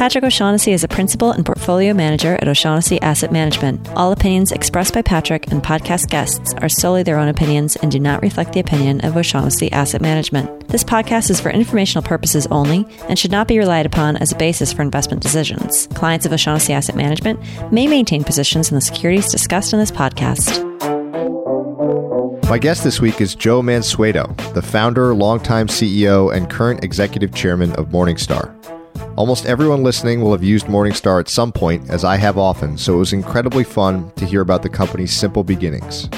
Patrick O'Shaughnessy is a principal and portfolio manager at O'Shaughnessy Asset Management. All opinions expressed by Patrick and podcast guests are solely their own opinions and do not reflect the opinion of O'Shaughnessy Asset Management. This podcast is for informational purposes only and should not be relied upon as a basis for investment decisions. Clients of O'Shaughnessy Asset Management may maintain positions in the securities discussed in this podcast. My guest this week is Joe Mansueto, the founder, longtime CEO, and current executive chairman of Morningstar. Almost everyone listening will have used Morningstar at some point, as I have often, so it was incredibly fun to hear about the company's simple beginnings.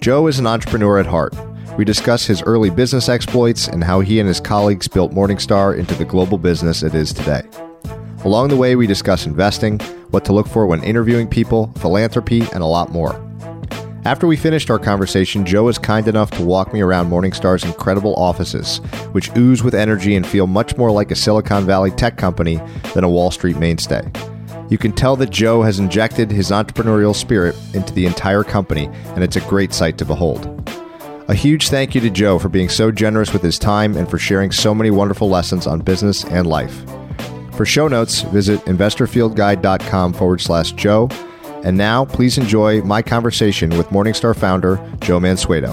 Joe is an entrepreneur at heart. We discuss his early business exploits and how he and his colleagues built Morningstar into the global business it is today. Along the way, we discuss investing, what to look for when interviewing people, philanthropy, and a lot more. After we finished our conversation, Joe was kind enough to walk me around Morningstar's incredible offices, which ooze with energy and feel much more like a Silicon Valley tech company than a Wall Street mainstay. You can tell that Joe has injected his entrepreneurial spirit into the entire company, and it's a great sight to behold. A huge thank you to Joe for being so generous with his time and for sharing so many wonderful lessons on business and life. For show notes, visit investorfieldguide.com forward slash Joe and now, please enjoy my conversation with Morningstar founder Joe Mansueto.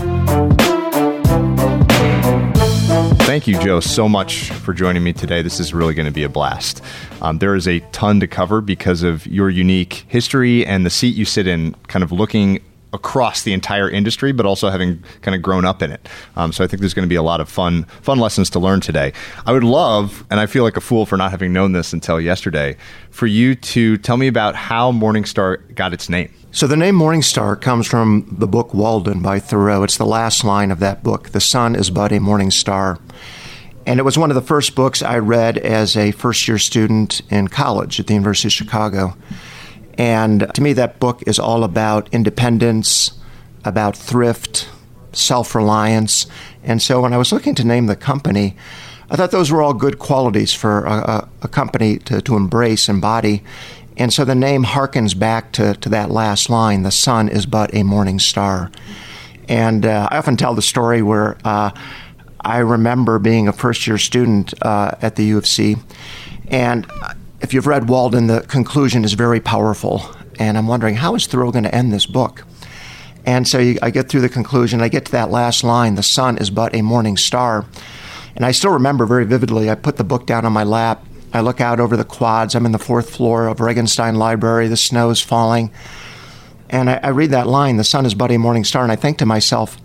Thank you, Joe, so much for joining me today. This is really going to be a blast. Um, there is a ton to cover because of your unique history and the seat you sit in, kind of looking across the entire industry, but also having kind of grown up in it. Um, so I think there's going to be a lot of fun, fun lessons to learn today. I would love, and I feel like a fool for not having known this until yesterday, for you to tell me about how Morningstar got its name. So the name Morningstar comes from the book Walden by Thoreau. It's the last line of that book. The sun is but a morning star. And it was one of the first books I read as a first year student in college at the University of Chicago. And to me, that book is all about independence, about thrift, self reliance. And so when I was looking to name the company, I thought those were all good qualities for a, a company to, to embrace, and embody. And so the name harkens back to, to that last line the sun is but a morning star. And uh, I often tell the story where uh, I remember being a first year student uh, at the U of C. And if you've read Walden, the conclusion is very powerful. And I'm wondering, how is Thoreau going to end this book? And so you, I get through the conclusion. I get to that last line the sun is but a morning star. And I still remember very vividly, I put the book down on my lap. I look out over the quads. I'm in the fourth floor of Regenstein Library. The snow is falling. And I, I read that line, the sun is but a morning star. And I think to myself,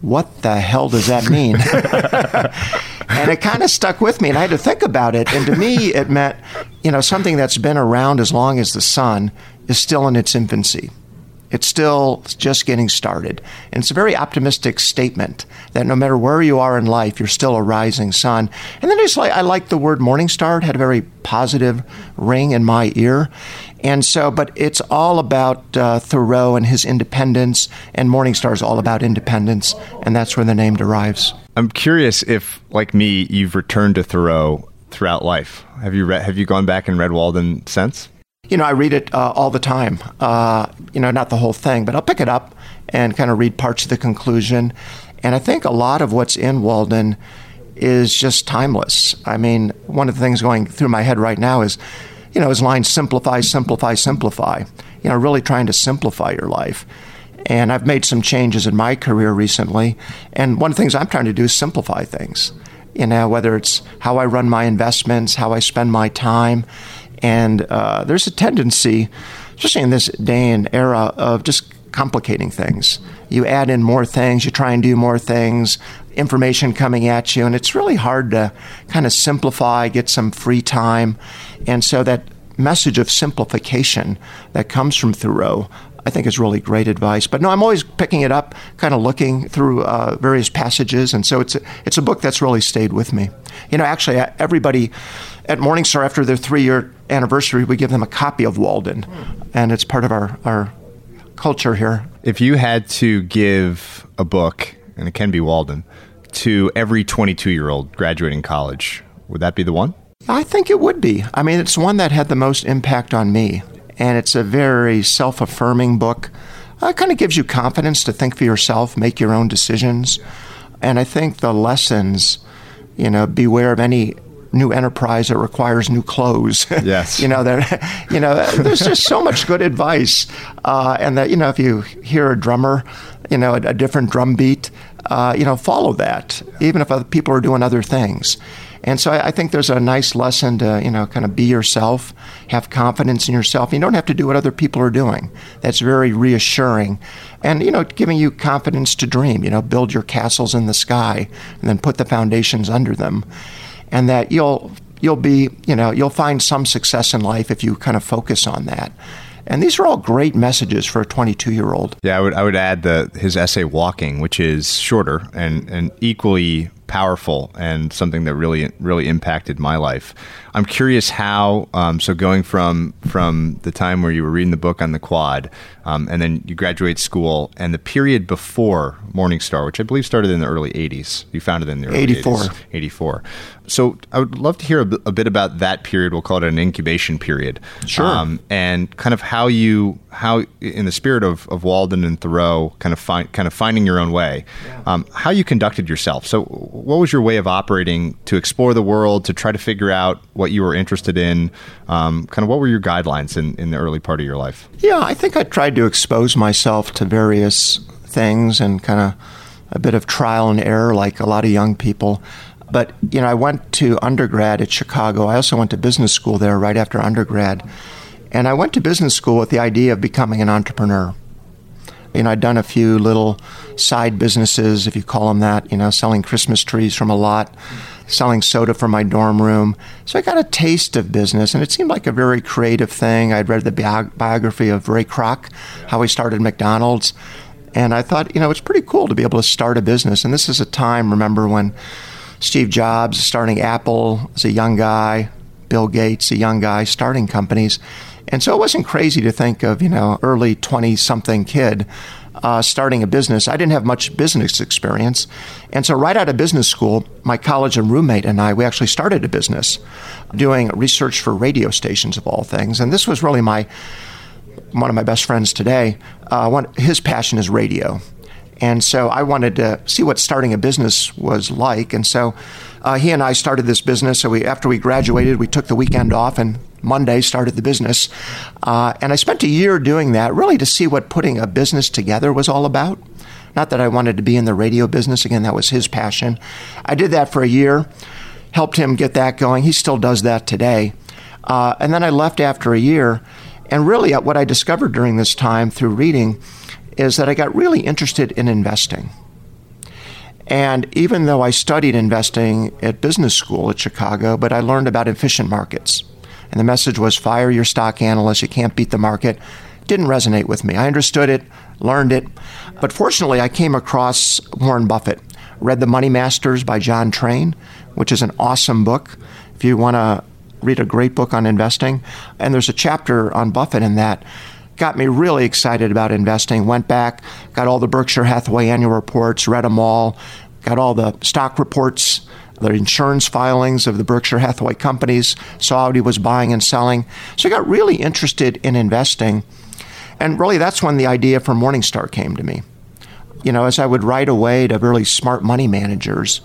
what the hell does that mean? and it kind of stuck with me, and I had to think about it. And to me, it meant, you know, something that's been around as long as the sun is still in its infancy. It's still just getting started. And it's a very optimistic statement that no matter where you are in life, you're still a rising sun. And then I just like, I like the word morning star. It had a very positive ring in my ear. And so, but it's all about uh, Thoreau and his independence, and Morningstar is all about independence, and that's where the name derives. I'm curious if, like me, you've returned to Thoreau throughout life. Have you read, have you gone back and read Walden since? You know, I read it uh, all the time. Uh, you know, not the whole thing, but I'll pick it up and kind of read parts of the conclusion. And I think a lot of what's in Walden is just timeless. I mean, one of the things going through my head right now is you know, his line simplify, simplify, simplify. You know, really trying to simplify your life. And I've made some changes in my career recently. And one of the things I'm trying to do is simplify things. You know, whether it's how I run my investments, how I spend my time. And uh, there's a tendency, especially in this day and era, of just complicating things. You add in more things, you try and do more things, information coming at you, and it's really hard to kind of simplify, get some free time. And so that message of simplification that comes from Thoreau I think is really great advice. But no, I'm always picking it up, kind of looking through uh, various passages, and so it's a, it's a book that's really stayed with me. You know, actually, everybody at Morningstar after their three year anniversary, we give them a copy of Walden, hmm. and it's part of our our culture here. If you had to give a book, and it can be Walden, to every 22 year old graduating college, would that be the one? I think it would be. I mean, it's one that had the most impact on me and it's a very self affirming book. It kind of gives you confidence to think for yourself, make your own decisions. And I think the lessons, you know, beware of any new enterprise that requires new clothes. Yes. you know, that you know, there's just so much good advice. Uh, and that, you know, if you hear a drummer, you know, a, a different drum beat, uh, you know, follow that, even if other people are doing other things. And so I, think there's a nice lesson to, you know, kind of be yourself, have confidence in yourself. You don't have to do what other people are doing. That's very reassuring. And, you know, giving you confidence to dream, you know, build your castles in the sky and then put the foundations under them. And that you'll you'll be, you know, you'll find some success in life if you kind of focus on that. And these are all great messages for a 22 year old. Yeah, I would I would add the his essay Walking, which is shorter and and equally powerful and something that really really impacted my life. I'm curious how. Um, so going from from the time where you were reading the book on the quad, um, and then you graduate school, and the period before Morningstar, which I believe started in the early '80s. You founded in the early 84. 80s, 84. So I would love to hear a, b- a bit about that period. We'll call it an incubation period. Sure. Um, and kind of how you how in the spirit of, of Walden and Thoreau, kind of find kind of finding your own way. Yeah. Um, how you conducted yourself. So what was your way of operating to explore the world, to try to figure out what you were interested in? Um, kind of what were your guidelines in, in the early part of your life? Yeah, I think I tried to expose myself to various things and kind of a bit of trial and error, like a lot of young people. But you know, I went to undergrad at Chicago. I also went to business school there right after undergrad, and I went to business school with the idea of becoming an entrepreneur. You know, I'd done a few little side businesses, if you call them that, you know, selling Christmas trees from a lot, selling soda from my dorm room. So I got a taste of business, and it seemed like a very creative thing. I'd read the bi- biography of Ray Kroc, how he started McDonald's. And I thought, you know, it's pretty cool to be able to start a business. And this is a time, remember, when Steve Jobs starting Apple as a young guy, Bill Gates, a young guy, starting companies. And so it wasn't crazy to think of, you know, early 20 something kid uh, starting a business. I didn't have much business experience. And so, right out of business school, my college and roommate and I, we actually started a business doing research for radio stations, of all things. And this was really my one of my best friends today. Uh, one, his passion is radio. And so I wanted to see what starting a business was like. And so uh, he and I started this business. So we, after we graduated, we took the weekend off and Monday started the business. Uh, and I spent a year doing that, really to see what putting a business together was all about. Not that I wanted to be in the radio business. Again, that was his passion. I did that for a year, helped him get that going. He still does that today. Uh, and then I left after a year. And really, what I discovered during this time through reading is that I got really interested in investing. And even though I studied investing at business school at Chicago, but I learned about efficient markets. And the message was fire your stock analyst, you can't beat the market. Didn't resonate with me. I understood it, learned it. But fortunately, I came across Warren Buffett, read The Money Masters by John Train, which is an awesome book. If you want to read a great book on investing, and there's a chapter on Buffett in that got me really excited about investing. Went back, got all the Berkshire Hathaway annual reports, read them all, got all the stock reports, the insurance filings of the Berkshire Hathaway companies, saw what he was buying and selling. So I got really interested in investing. And really, that's when the idea for Morningstar came to me. You know, as I would write away to really smart money managers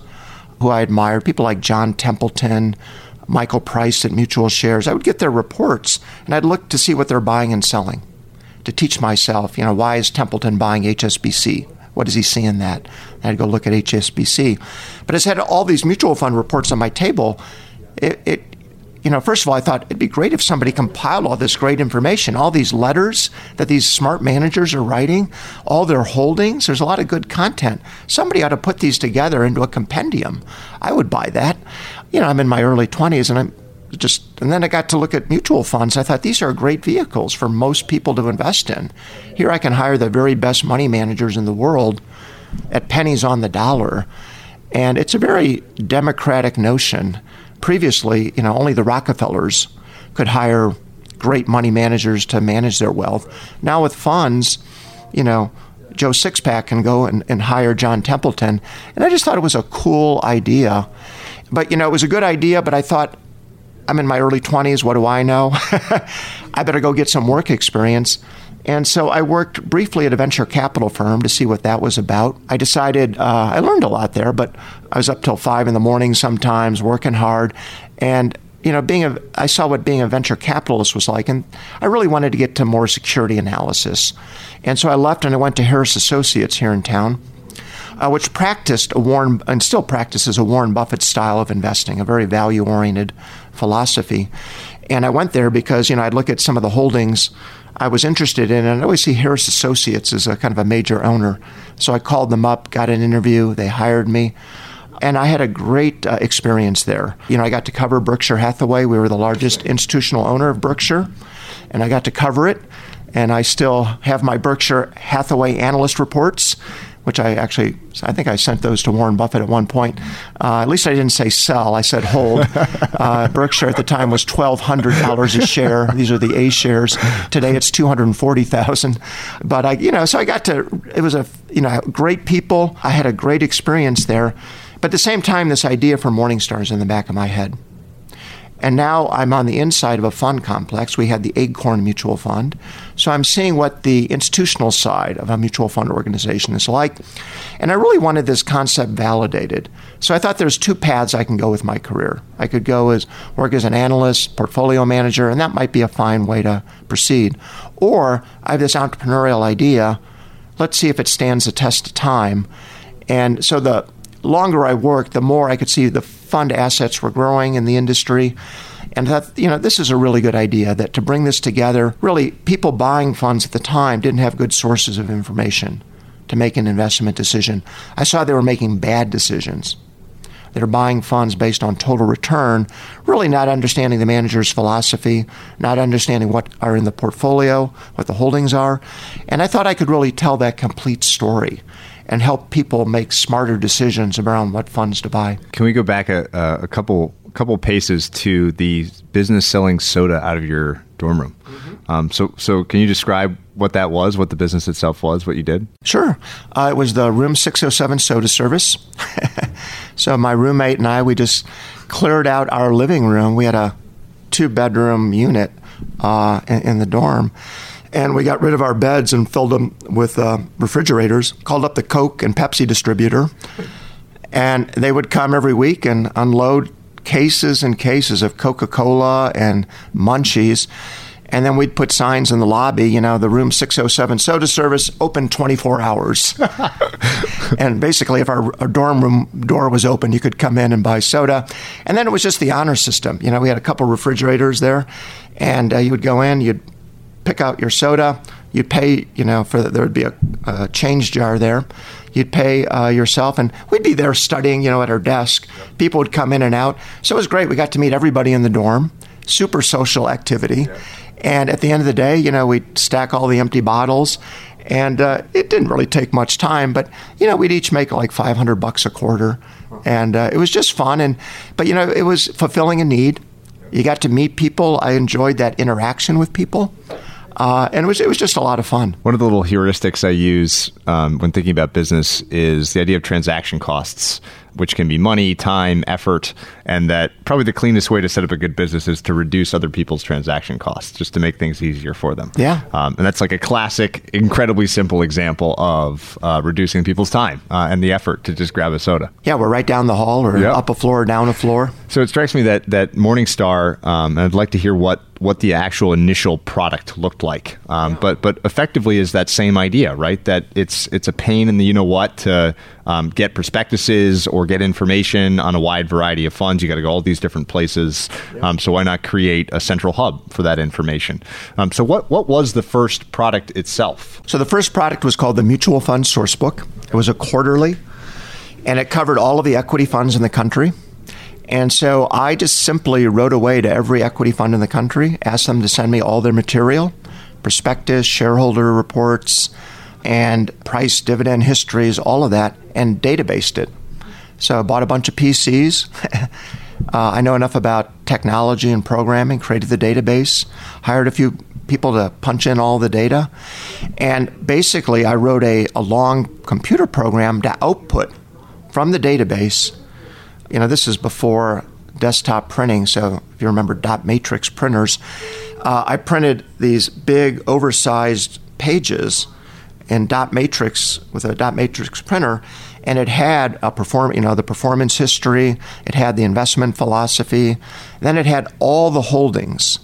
who I admired, people like John Templeton, Michael Price at Mutual Shares, I would get their reports and I'd look to see what they're buying and selling to teach myself, you know, why is Templeton buying HSBC? What does he see in that? I had to go look at HSBC. But as I had all these mutual fund reports on my table, it, it you know, first of all, I thought it'd be great if somebody compiled all this great information, all these letters that these smart managers are writing, all their holdings. There's a lot of good content. Somebody ought to put these together into a compendium. I would buy that. You know, I'm in my early 20s and I'm just and then I got to look at mutual funds. I thought these are great vehicles for most people to invest in. Here I can hire the very best money managers in the world at pennies on the dollar. And it's a very democratic notion. Previously, you know, only the Rockefellers could hire great money managers to manage their wealth. Now with funds, you know, Joe Sixpack can go and, and hire John Templeton. And I just thought it was a cool idea. But, you know, it was a good idea, but I thought I'm in my early 20s. What do I know? I better go get some work experience. And so I worked briefly at a venture capital firm to see what that was about. I decided uh, I learned a lot there, but I was up till five in the morning sometimes, working hard. And you know, being a, I saw what being a venture capitalist was like, and I really wanted to get to more security analysis. And so I left and I went to Harris Associates here in town uh, which practiced a Warren and still practices a Warren Buffett style of investing, a very value oriented philosophy. And I went there because you know I'd look at some of the holdings I was interested in, and I always see Harris Associates as a kind of a major owner. So I called them up, got an interview, they hired me. And I had a great uh, experience there. You know, I got to cover Berkshire Hathaway. We were the largest institutional owner of Berkshire, and I got to cover it. And I still have my Berkshire Hathaway analyst reports which I actually, I think I sent those to Warren Buffett at one point. Uh, at least I didn't say sell, I said hold. Uh, Berkshire at the time was $1,200 a share. These are the A shares. Today it's 240000 But I, you know, so I got to, it was a, you know, great people. I had a great experience there. But at the same time, this idea for Morningstar is in the back of my head. And now I'm on the inside of a fund complex. We had the Acorn Mutual Fund. So I'm seeing what the institutional side of a mutual fund organization is like. And I really wanted this concept validated. So I thought there's two paths I can go with my career. I could go as work as an analyst, portfolio manager, and that might be a fine way to proceed. Or I have this entrepreneurial idea. Let's see if it stands the test of time. And so the longer I worked, the more I could see the fund assets were growing in the industry. And that, you know, this is a really good idea that to bring this together, really, people buying funds at the time didn't have good sources of information to make an investment decision. I saw they were making bad decisions. They're buying funds based on total return, really not understanding the manager's philosophy, not understanding what are in the portfolio, what the holdings are. And I thought I could really tell that complete story and help people make smarter decisions around what funds to buy. Can we go back a, a couple couple paces to the business selling soda out of your dorm room? Mm-hmm. Um, so, so can you describe what that was, what the business itself was, what you did? Sure. Uh, it was the Room 607 soda service. so my roommate and I, we just cleared out our living room. We had a two bedroom unit uh, in, in the dorm and we got rid of our beds and filled them with uh, refrigerators. Called up the Coke and Pepsi distributor, and they would come every week and unload cases and cases of Coca Cola and Munchies. And then we'd put signs in the lobby, you know, the room 607 soda service open 24 hours. and basically, if our, our, dorm room door was open, you could come in and buy soda. And then it was just the honor system. You know, we had a couple refrigerators there, and uh, you would go in, you'd pick out your soda. You'd pay, you know, for there would be a, a change jar there. You'd pay uh, yourself, and we'd be there studying, you know, at our desk. People would come in and out, so it was great. We got to meet everybody in the dorm. Super social activity, and at the end of the day, you know, we'd stack all the empty bottles, and uh, it didn't really take much time, but you know, we'd each make like 500 bucks a quarter, and uh, it was just fun. And but you know, it was fulfilling a need. You got to meet people. I enjoyed that interaction with people. Uh, and it was it was just a lot of fun. One of the little heuristics I use um, when thinking about business is the idea of transaction costs which can be money, time, effort, and that probably the cleanest way to set up a good business is to reduce other people's transaction costs, just to make things easier for them. Yeah, um, and that's like a classic, incredibly simple example of uh, reducing people's time uh, and the effort to just grab a soda. Yeah, we're right down the hall, or yep. up a floor, or down a floor. So it strikes me that that Morningstar, um, and I'd like to hear what what the actual initial product looked like. Um, yeah. But but effectively is that same idea, right? That it's it's a pain in the you know what to um, get prospectuses or get information on a wide variety of funds. You got to go all these different places. Um, so why not create a central hub for that information? Um, so what what was the first product itself? So the first product was called the Mutual Fund Sourcebook. It was a quarterly, and it covered all of the equity funds in the country. And so I just simply wrote away to every equity fund in the country, asked them to send me all their material, prospectus, shareholder reports, and price dividend histories, all of that, and databased it. So I bought a bunch of PCs. uh, I know enough about technology and programming, created the database, hired a few people to punch in all the data. And basically, I wrote a, a long computer program to output from the database. You know, this is before desktop printing, so if you remember dot matrix printers, uh, I printed these big, oversized pages in dot matrix with a dot matrix printer and it had a perform you know the performance history it had the investment philosophy then it had all the holdings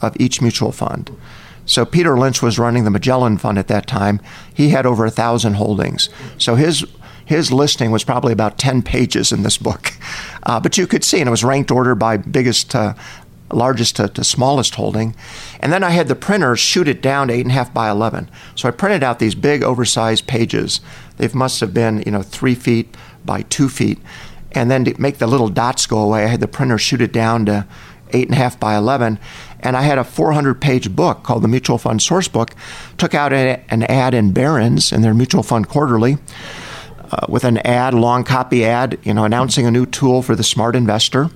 of each mutual fund. So peter lynch was running the magellan fund at that time. He had over a thousand holdings. So his his listing was probably about 10 pages in this book uh, but you could see and it was ranked order by biggest uh, largest to, to, smallest holding. And then I had the printer shoot it down to 8.5 by 11. So I printed out these big, oversized pages. They must have been, you know, three feet by two feet. And then to make the little dots go away, I had the printer shoot it down to 8.5 by 11. And I had a 400 page book called the Mutual Fund Source Book. Took out an ad in Barron's in their Mutual Fund Quarterly. Uh, with an ad, long copy ad, you know, announcing a new tool for the smart investor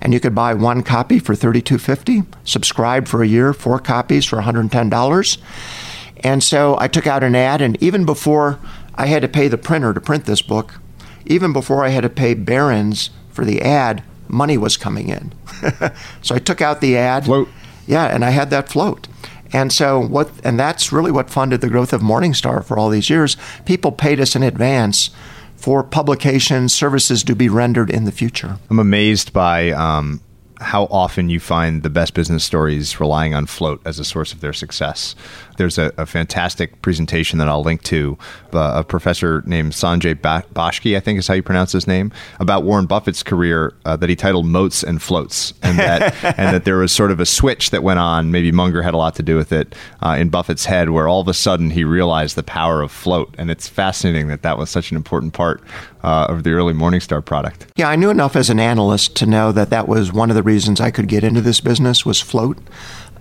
and you could buy one copy for $32.50, subscribe for a year, four copies for $110. And so I took out an ad, and even before I had to pay the printer to print this book, even before I had to pay Barron's for the ad, money was coming in. so I took out the ad. Float. Yeah, and I had that float. And so what and that's really what funded the growth of Morningstar for all these years. People paid us in advance for publication services to be rendered in the future. I'm amazed by um, how often you find the best business stories relying on float as a source of their success. There's a, a fantastic presentation that I'll link to uh, a professor named Sanjay ba- Bashki, I think is how you pronounce his name, about Warren Buffett's career uh, that he titled Moats and Floats, and that and that there was sort of a switch that went on. Maybe Munger had a lot to do with it uh, in Buffett's head, where all of a sudden he realized the power of float, and it's fascinating that that was such an important part uh, of the early Morningstar product. Yeah, I knew enough as an analyst to know that that was one of the reasons I could get into this business was float.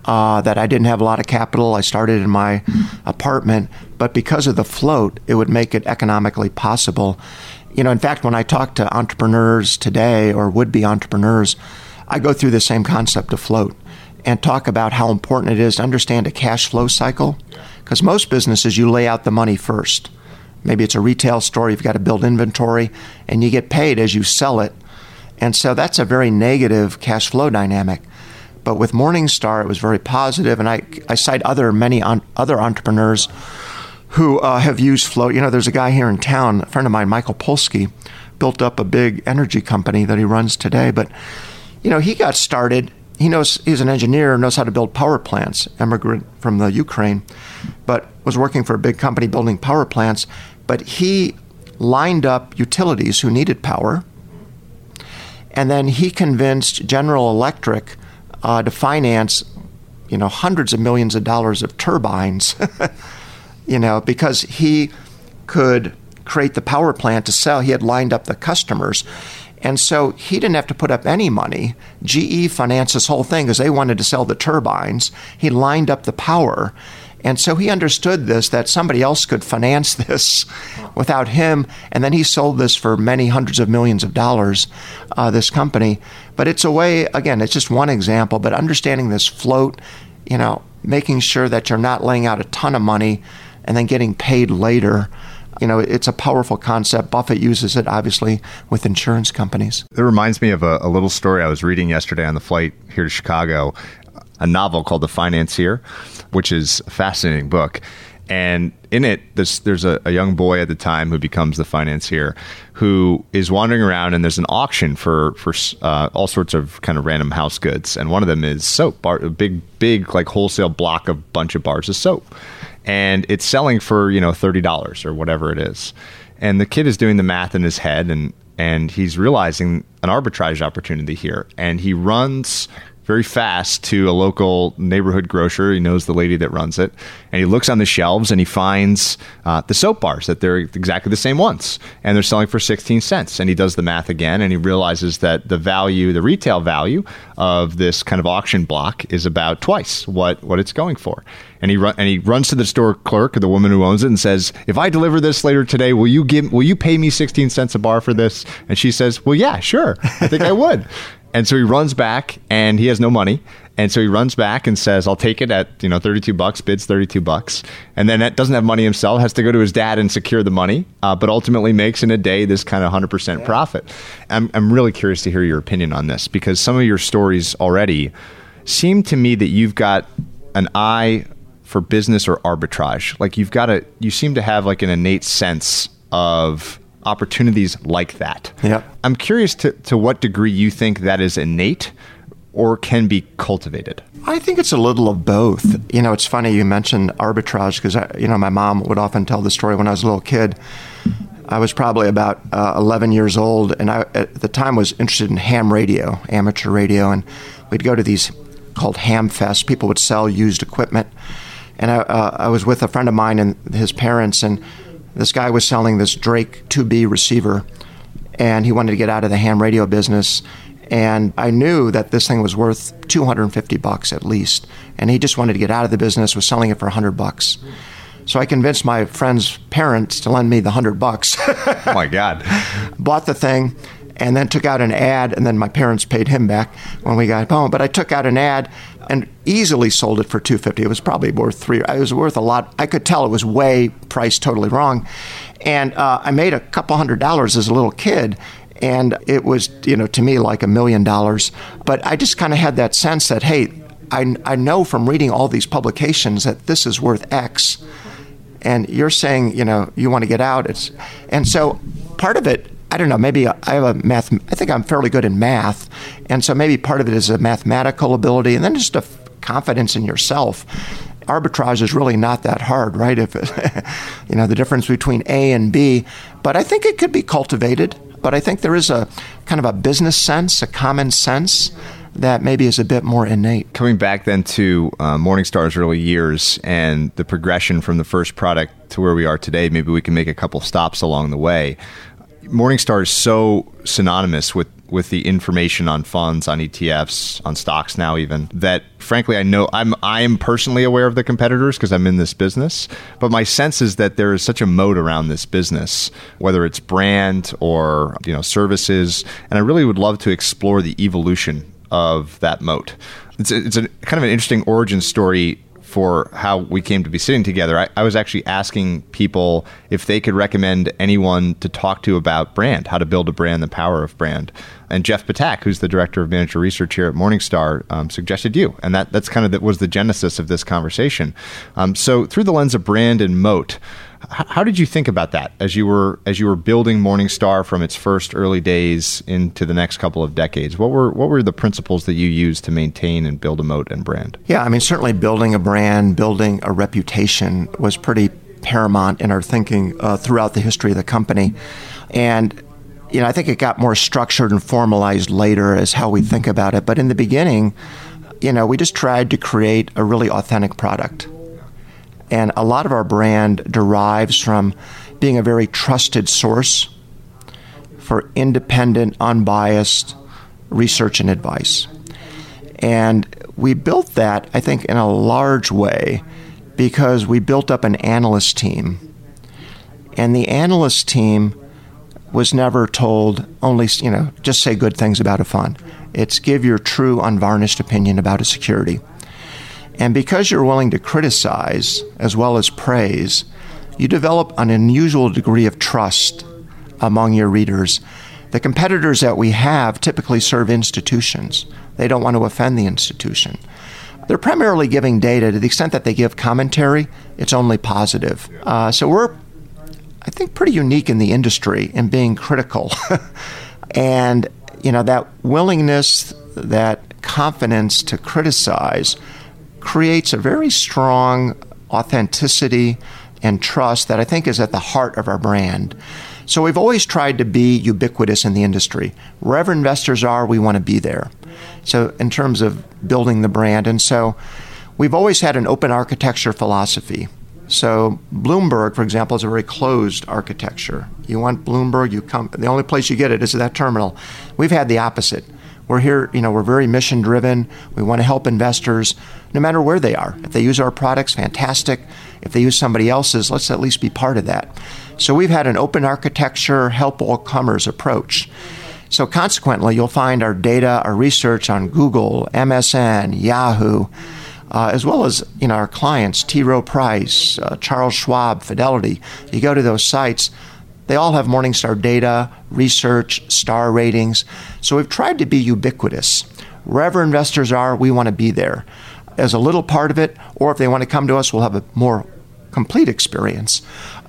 Uh, that I didn't have a lot of capital. I started in my apartment, but because of the float, it would make it economically possible. You know, in fact, when I talk to entrepreneurs today or would be entrepreneurs, I go through the same concept of float and talk about how important it is to understand a cash flow cycle. Because most businesses, you lay out the money first. Maybe it's a retail store, you've got to build inventory, and you get paid as you sell it. And so that's a very negative cash flow dynamic. But with Morningstar, it was very positive, and I, I cite other many on, other entrepreneurs who uh, have used float. You know, there's a guy here in town, a friend of mine, Michael Polsky, built up a big energy company that he runs today. But you know, he got started. He knows he's an engineer, knows how to build power plants. Immigrant from the Ukraine, but was working for a big company building power plants but he lined up utilities who needed power, and then he convinced General Electric uh, to finance, you know, hundreds of millions of dollars of turbines, you know, because he could create the power plant to sell. He had lined up the customers. And so he didn't have to put up any money. GE financed this whole thing because they wanted to sell the turbines. He lined up the power. And so he understood this that somebody else could finance this without him. And then he sold this for many hundreds of millions of dollars, uh, this company. But it's a way, again, it's just one example, but understanding this float, you know, making sure that you're not laying out a ton of money and then getting paid later. You know, it's a powerful concept. Buffett uses it, obviously, with insurance companies. It reminds me of a, a little story I was reading yesterday on the flight here to Chicago a novel called The Financier, which is a fascinating book. And in it, this, there's a, a, young boy at the time who becomes the financier, who is wandering around, and there's an auction for for uh, all sorts of kind of random house goods, and one of them is soap, bar, a big big like wholesale block of bunch of bars of soap, and it's selling for you know thirty dollars or whatever it is, And the kid is doing the math in his head and and he's realizing an arbitrage opportunity here. And he runs very fast to a local neighborhood grocer. He knows the lady that runs it, and he looks on the shelves and he finds uh, the soap bars that they're exactly the same ones, and they're selling for 16 cents. And he does the math again, and he realizes that the value, the retail value of this kind of auction block is about twice what what it's going for. And he run, and he runs to the store clerk, the woman who owns it, and says, "If I deliver this later today, will you give will you pay me 16 cents a bar for this?" And she says, "Well, yeah, sure. I think I would." And so he runs back and he has no money. And so he runs back and says, I'll take it at, you know, 32 bucks, bids 32 bucks. And then that doesn't have money himself, has to go to his dad and secure the money, uh, but ultimately makes in a day this kind of 100% yeah. profit. I'm, I'm really curious to hear your opinion on this because some of your stories already seem to me that you've got an eye for business or arbitrage. Like you've got a, you seem to have like an innate sense of opportunities like that. Yeah. I'm curious to, to what degree you think that is innate or can be cultivated. I think it's a little of both. You know, it's funny you mentioned arbitrage because, you know, my mom would often tell the story when I was a little kid. I was probably about uh, 11 years old, and I, at the time, was interested in ham radio, amateur radio, and we'd go to these called Ham Fest. People would sell used equipment, and I, uh, I was with a friend of mine and his parents, and this guy was selling this Drake 2B receiver, and he wanted to get out of the ham radio business. And I knew that this thing was worth 250 bucks at least, and he just wanted to get out of the business. Was selling it for 100 bucks. So I convinced my friend's parents to lend me the 100 bucks. oh my God! Bought the thing, and then took out an ad, and then my parents paid him back when we got home. But I took out an ad and easily sold it for 250 it was probably worth three it was worth a lot. I could tell it was way priced totally wrong. And uh, i made a couple hundred dollars as a little kid and it was you know to me like a million dollars. But i just kind of had that sense that hey I, I know from reading all these publications that this is worth x. And you're saying you know you want to get out it's and so part of it I don't know, maybe I have a math, I think I'm fairly good in math. And so maybe part of it is a mathematical ability and then just a f- confidence in yourself. Arbitrage is really not that hard, right? If it, you know the difference between A and B, but I think it could be cultivated. But I think there is a kind of a business sense, a common sense that maybe is a bit more innate. Coming back then to uh, Morningstar's early years and the progression from the first product to where we are today, maybe we can make a couple stops along the way. Morningstar is so synonymous with with the information on funds, on ETFs, on stocks now even that frankly I know I'm I am personally aware of the competitors because I'm in this business, but my sense is that there is such a moat around this business, whether it's brand or you know services, and I really would love to explore the evolution of that moat. It's a, it's a kind of an interesting origin story for how we came to be sitting together, I, I, was actually asking people if they could recommend anyone to talk to about brand, how to build a brand, the power of brand. And Jeff Ptak, who's the director of manager research here at Morningstar, um, suggested you, and that that's kind of that was the genesis of this conversation. Um, so through the lens of brand and moat how did you think about that as you were as you were building Morningstar from its first early days into the next couple of decades? What were what were the principles that you used to maintain and build a moat and brand? Yeah, I mean certainly building a brand, building a reputation was pretty paramount in our thinking uh, throughout the history of the company, and you know I think it got more structured and formalized later as how we think about it. But in the beginning, you know, we just tried to create a really authentic product and a lot of our brand derives from being a very trusted source for independent, unbiased research and advice. And we built that, I think, in a large way because we built up an analyst team. And the analyst team was never told only, you know, just say good things about a fund. It's give your true, unvarnished opinion about a security. And because you're willing to criticize as well as praise, you develop an unusual degree of trust among your readers. The competitors that we have typically serve institutions. They don't want to offend the institution. They're primarily giving data to the extent that they give commentary, it's only positive. Uh, so we're, I think, pretty unique in the industry in being critical. and, you know, that willingness, that confidence to criticize creates a very strong authenticity and trust that I think is at the heart of our brand. So we've always tried to be ubiquitous in the industry. Wherever investors are, we want to be there. So, in terms of building the brand, and so we've always had an open architecture philosophy. So, Bloomberg, for example, is a very closed architecture. You want Bloomberg, you come. The only place you get it is at that terminal. We've had the opposite. We're here, you know, we're very mission driven. We want to help investors no matter where they are. If they use our products, fantastic. If they use somebody else's, let's at least be part of that. So we've had an open architecture, help all comers approach. So consequently, you'll find our data, our research on Google, MSN, Yahoo, uh, as well as you know our clients, T. Rowe Price, uh, Charles Schwab, Fidelity. You go to those sites, they all have Morningstar data, research, star ratings. So we've tried to be ubiquitous. Wherever investors are, we want to be there as a little part of it, or if they want to come to us, we'll have a more complete experience.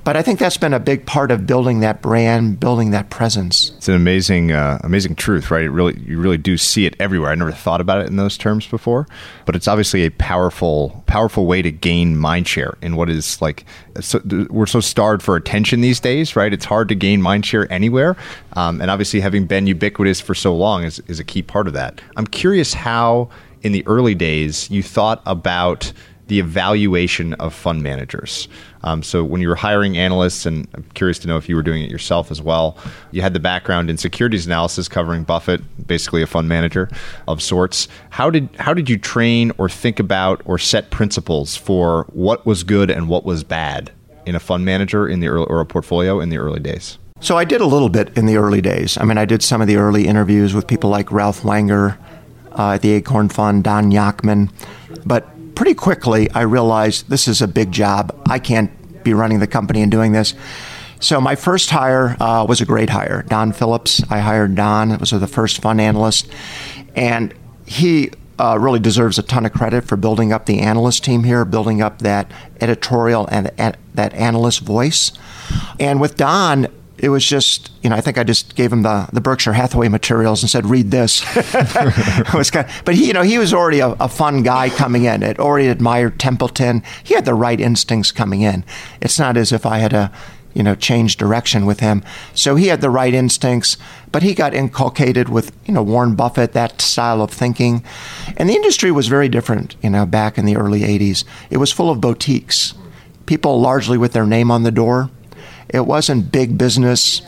But I think that's been a big part of building that brand, building that presence. It's an amazing, uh, amazing truth, right? It really, you really do see it everywhere. I never thought about it in those terms before, but it's obviously a powerful, powerful way to gain mind share in what is like. So, we're so starved for attention these days, right? It's hard to gain mind share anywhere, um, and obviously having been ubiquitous for so long is is a key part of that. I'm curious how in the early days you thought about the evaluation of fund managers. Um, so when you were hiring analysts, and I'm curious to know if you were doing it yourself as well, you had the background in securities analysis covering Buffett, basically a fund manager of sorts. How did how did you train or think about or set principles for what was good and what was bad in a fund manager in the early, or a portfolio in the early days? So I did a little bit in the early days. I mean, I did some of the early interviews with people like Ralph Wanger uh, at the Acorn Fund, Don Yacktman, but pretty quickly, I realized this is a big job. I can't be running the company and doing this. So my first hire uh, was a great hire. Don Phillips. I hired Don. It was the first fund analyst, and he uh, really deserves a ton of credit for building up the analyst team here, building up that editorial and, and that analyst voice. And with Don, it was just, you know, I think I just gave him the, the Berkshire Hathaway materials and said, read this. was kind of, but he, you know, he was already a, a, fun guy coming in. It already admired Templeton. He had the right instincts coming in. It's not as if I had a, you know, change direction with him. So he had the right instincts, but he got inculcated with, you know, Warren Buffett, that style of thinking. And the industry was very different, you know, back in the early 80s. It was full of boutiques, people largely with their name on the door it wasn't big business,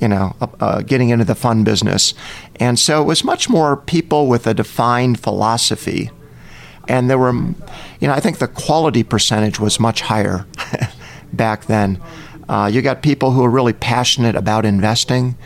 you know, uh, uh, getting into the fun business. And so it was much more people with a defined philosophy. And there were, you know, I think the quality percentage was much higher back then. Uh, you got people who were really passionate about investing,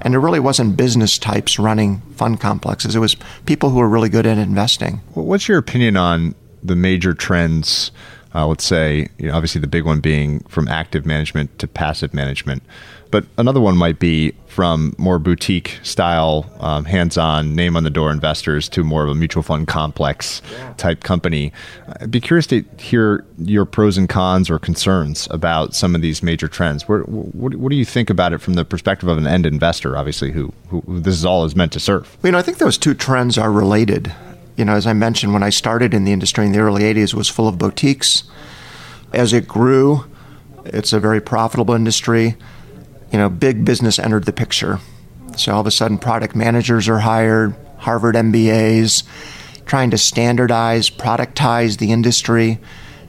and it really wasn't business types running fund complexes. It was people who were really good at investing. What's your opinion on the major trends uh, let's say, you know, obviously the big one being from active management to passive management. But another one might be from more boutique style, um, hands on, name on the door investors to more of a mutual fund complex type company. I'd be curious to hear your pros and cons or concerns about some of these major trends. What, what, what do you think about it from the perspective of an end investor, obviously, who, who, who this is all is meant to serve? You know, I think those two trends are related you know, as I mentioned, when I started in the industry in the early 80s, was full of boutiques. As it grew, it's a very profitable industry. You know, big business entered the picture. So all of a sudden, product managers are hired, Harvard MBAs, trying to standardize, productize the industry.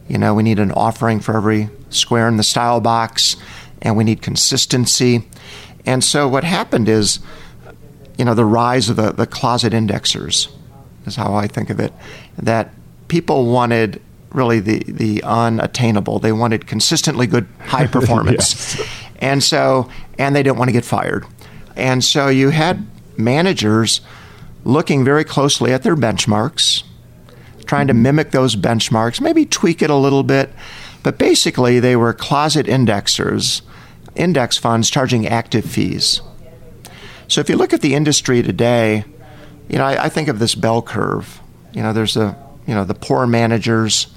You know, we need an offering for every square in the style box, and we need consistency. And so what happened is, you know, the rise of the, the closet indexers is how I think of it. That people wanted really the, the unattainable. They wanted consistently good high performance. yes. And so, and they didn't want to get fired. And so you had managers looking very closely at their benchmarks, trying to mm-hmm. mimic those benchmarks, maybe tweak it a little bit. But basically, they were closet indexers, index funds charging active fees. So if you look at the industry today, you know, I, I, think of this bell curve. You know, there's a, you know, the poor managers,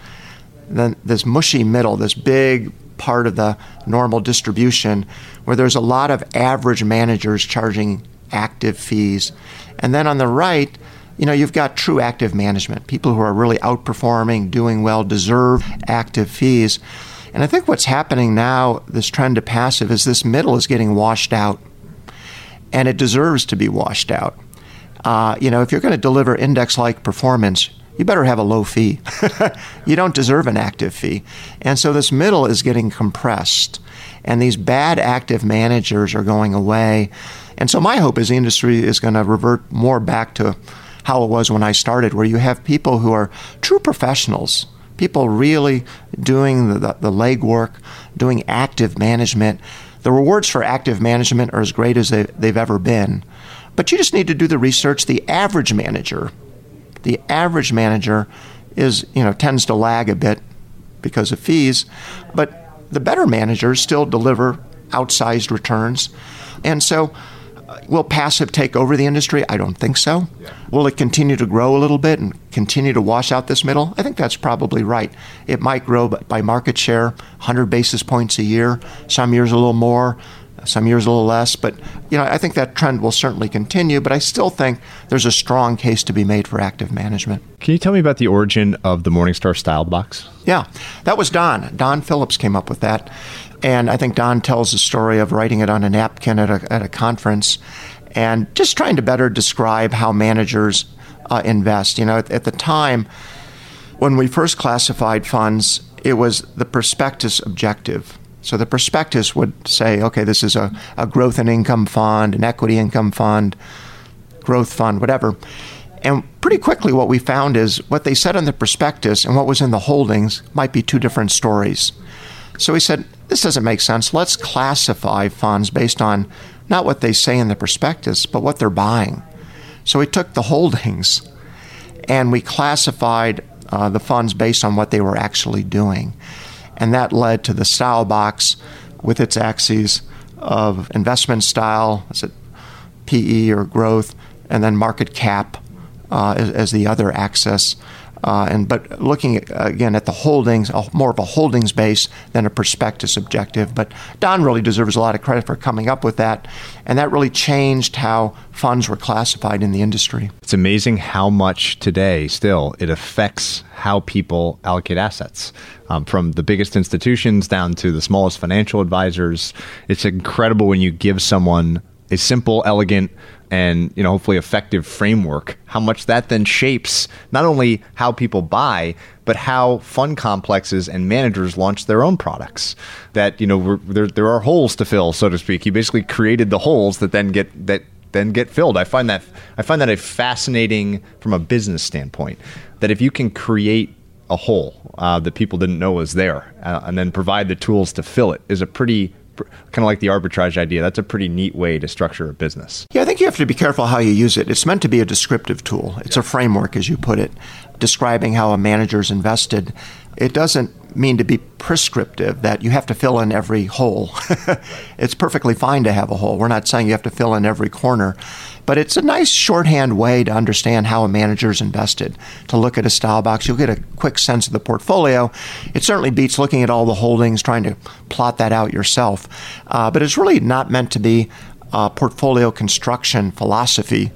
then this mushy middle, this big part of the normal distribution where there's a lot of average managers charging active fees. And then on the right, you know, you've got true active management, people who are really outperforming, doing well, deserve active fees. And I think what's happening now, this trend to passive, is this middle is getting washed out. And it deserves to be washed out. Uh, you know, if you're going to deliver index like performance, you better have a low fee. you don't deserve an active fee. And so this middle is getting compressed. And these bad active managers are going away. And so my hope is the industry is going to revert more back to how it was when I started, where you have people who are true professionals, people really doing the, the, the legwork, doing active management. The rewards for active management are as great as they, they've ever been. But you just need to do the research. The average manager, the average manager is, you know, tends to lag a bit because of fees, but the better managers still deliver outsized returns. And so uh, Will passive take over the industry? I don't think so. Yeah. Will it continue to grow a little bit and continue to wash out this middle? I think that's probably right. It might grow by market share, 100 basis points a year, some years a little more, some years a little less. But you know, I think that trend will certainly continue. But I still think there's a strong case to be made for active management. Can you tell me about the origin of the Morningstar Style Box? Yeah, that was Don. Don Phillips came up with that. And I think Don tells the story of writing it on a napkin at a, at a conference and just trying to better describe how managers uh, invest. You know, at, at the time, when we first classified funds, it was the prospectus objective. So the prospectus would say, okay, this is a, a growth and income fund, an equity income fund, growth fund, whatever. And pretty quickly, what we found is what they said in the prospectus and what was in the holdings might be two different stories. So we said, this doesn't make sense. Let's classify funds based on not what they say in the prospectus, but what they're buying. So we took the holdings and we classified uh, the funds based on what they were actually doing. And that led to the style box with its axes of investment style, is it PE or growth, and then market cap uh, as, as, the other axis. Uh, and but looking at, again at the holdings, more of a holdings base than a prospectus objective. But Don really deserves a lot of credit for coming up with that, and that really changed how funds were classified in the industry. It's amazing how much today still it affects how people allocate assets, um, from the biggest institutions down to the smallest financial advisors. It's incredible when you give someone a simple, elegant and you know hopefully effective framework how much that then shapes not only how people buy but how fund complexes and managers launch their own products. That you know there, there are holes to fill so to speak. You basically created the holes that then get that then get filled. I find that i find that a fascinating from a business standpoint that if you can create a hole uh, that people didn't know was there uh, and then provide the tools to fill it is a pretty kind of like the arbitrage idea. That's a pretty neat way to structure a business. Yeah, I think you have to be careful how you use it. It's meant to be a descriptive tool. It's yeah. a framework, as you put it, describing how a manager's invested. It doesn't mean to be prescriptive that you have to fill in every hole. it's perfectly fine to have a hole. We're not saying you have to fill in every corner. But it's a nice shorthand way to understand how a manager's invested. To look at a style box, you'll get a quick sense of the portfolio. It certainly beats looking at all the holdings, trying to plot that out yourself. Uh, but it's really not meant to be a portfolio construction philosophy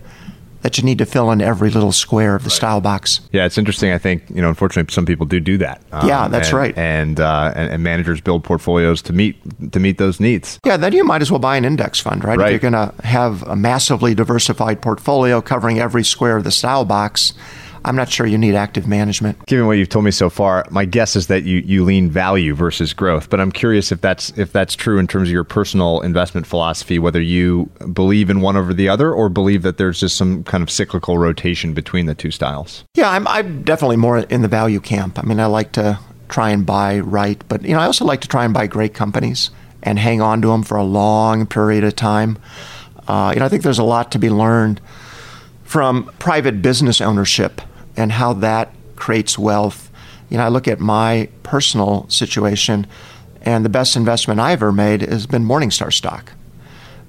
that you need to fill in every little square of the right. style box. Yeah, it's interesting. I think you know, unfortunately, some people do do that. Um, yeah, that's and, right. And, uh, and, and managers build portfolios to meet to meet those needs. Yeah, then you might as well buy an index fund, right? right. If you're going to have a massively diversified portfolio covering every square of the style box I'm not sure you need active management. Given what you've told me so far, my guess is that you, you lean value versus growth. But I'm curious if that's if that's true in terms of your personal investment philosophy, whether you believe in one over the other or believe that there's just some kind of cyclical rotation between the two styles. Yeah, I'm, I'm definitely more in the value camp. I mean, I like to try and buy right, but you know, I also like to try and buy great companies and hang on to them for a long period of time. Uh, you know, I think there's a lot to be learned from private business ownership and how that creates wealth. You know, I look at my personal situation, and the best investment I ever made has been Morningstar stock.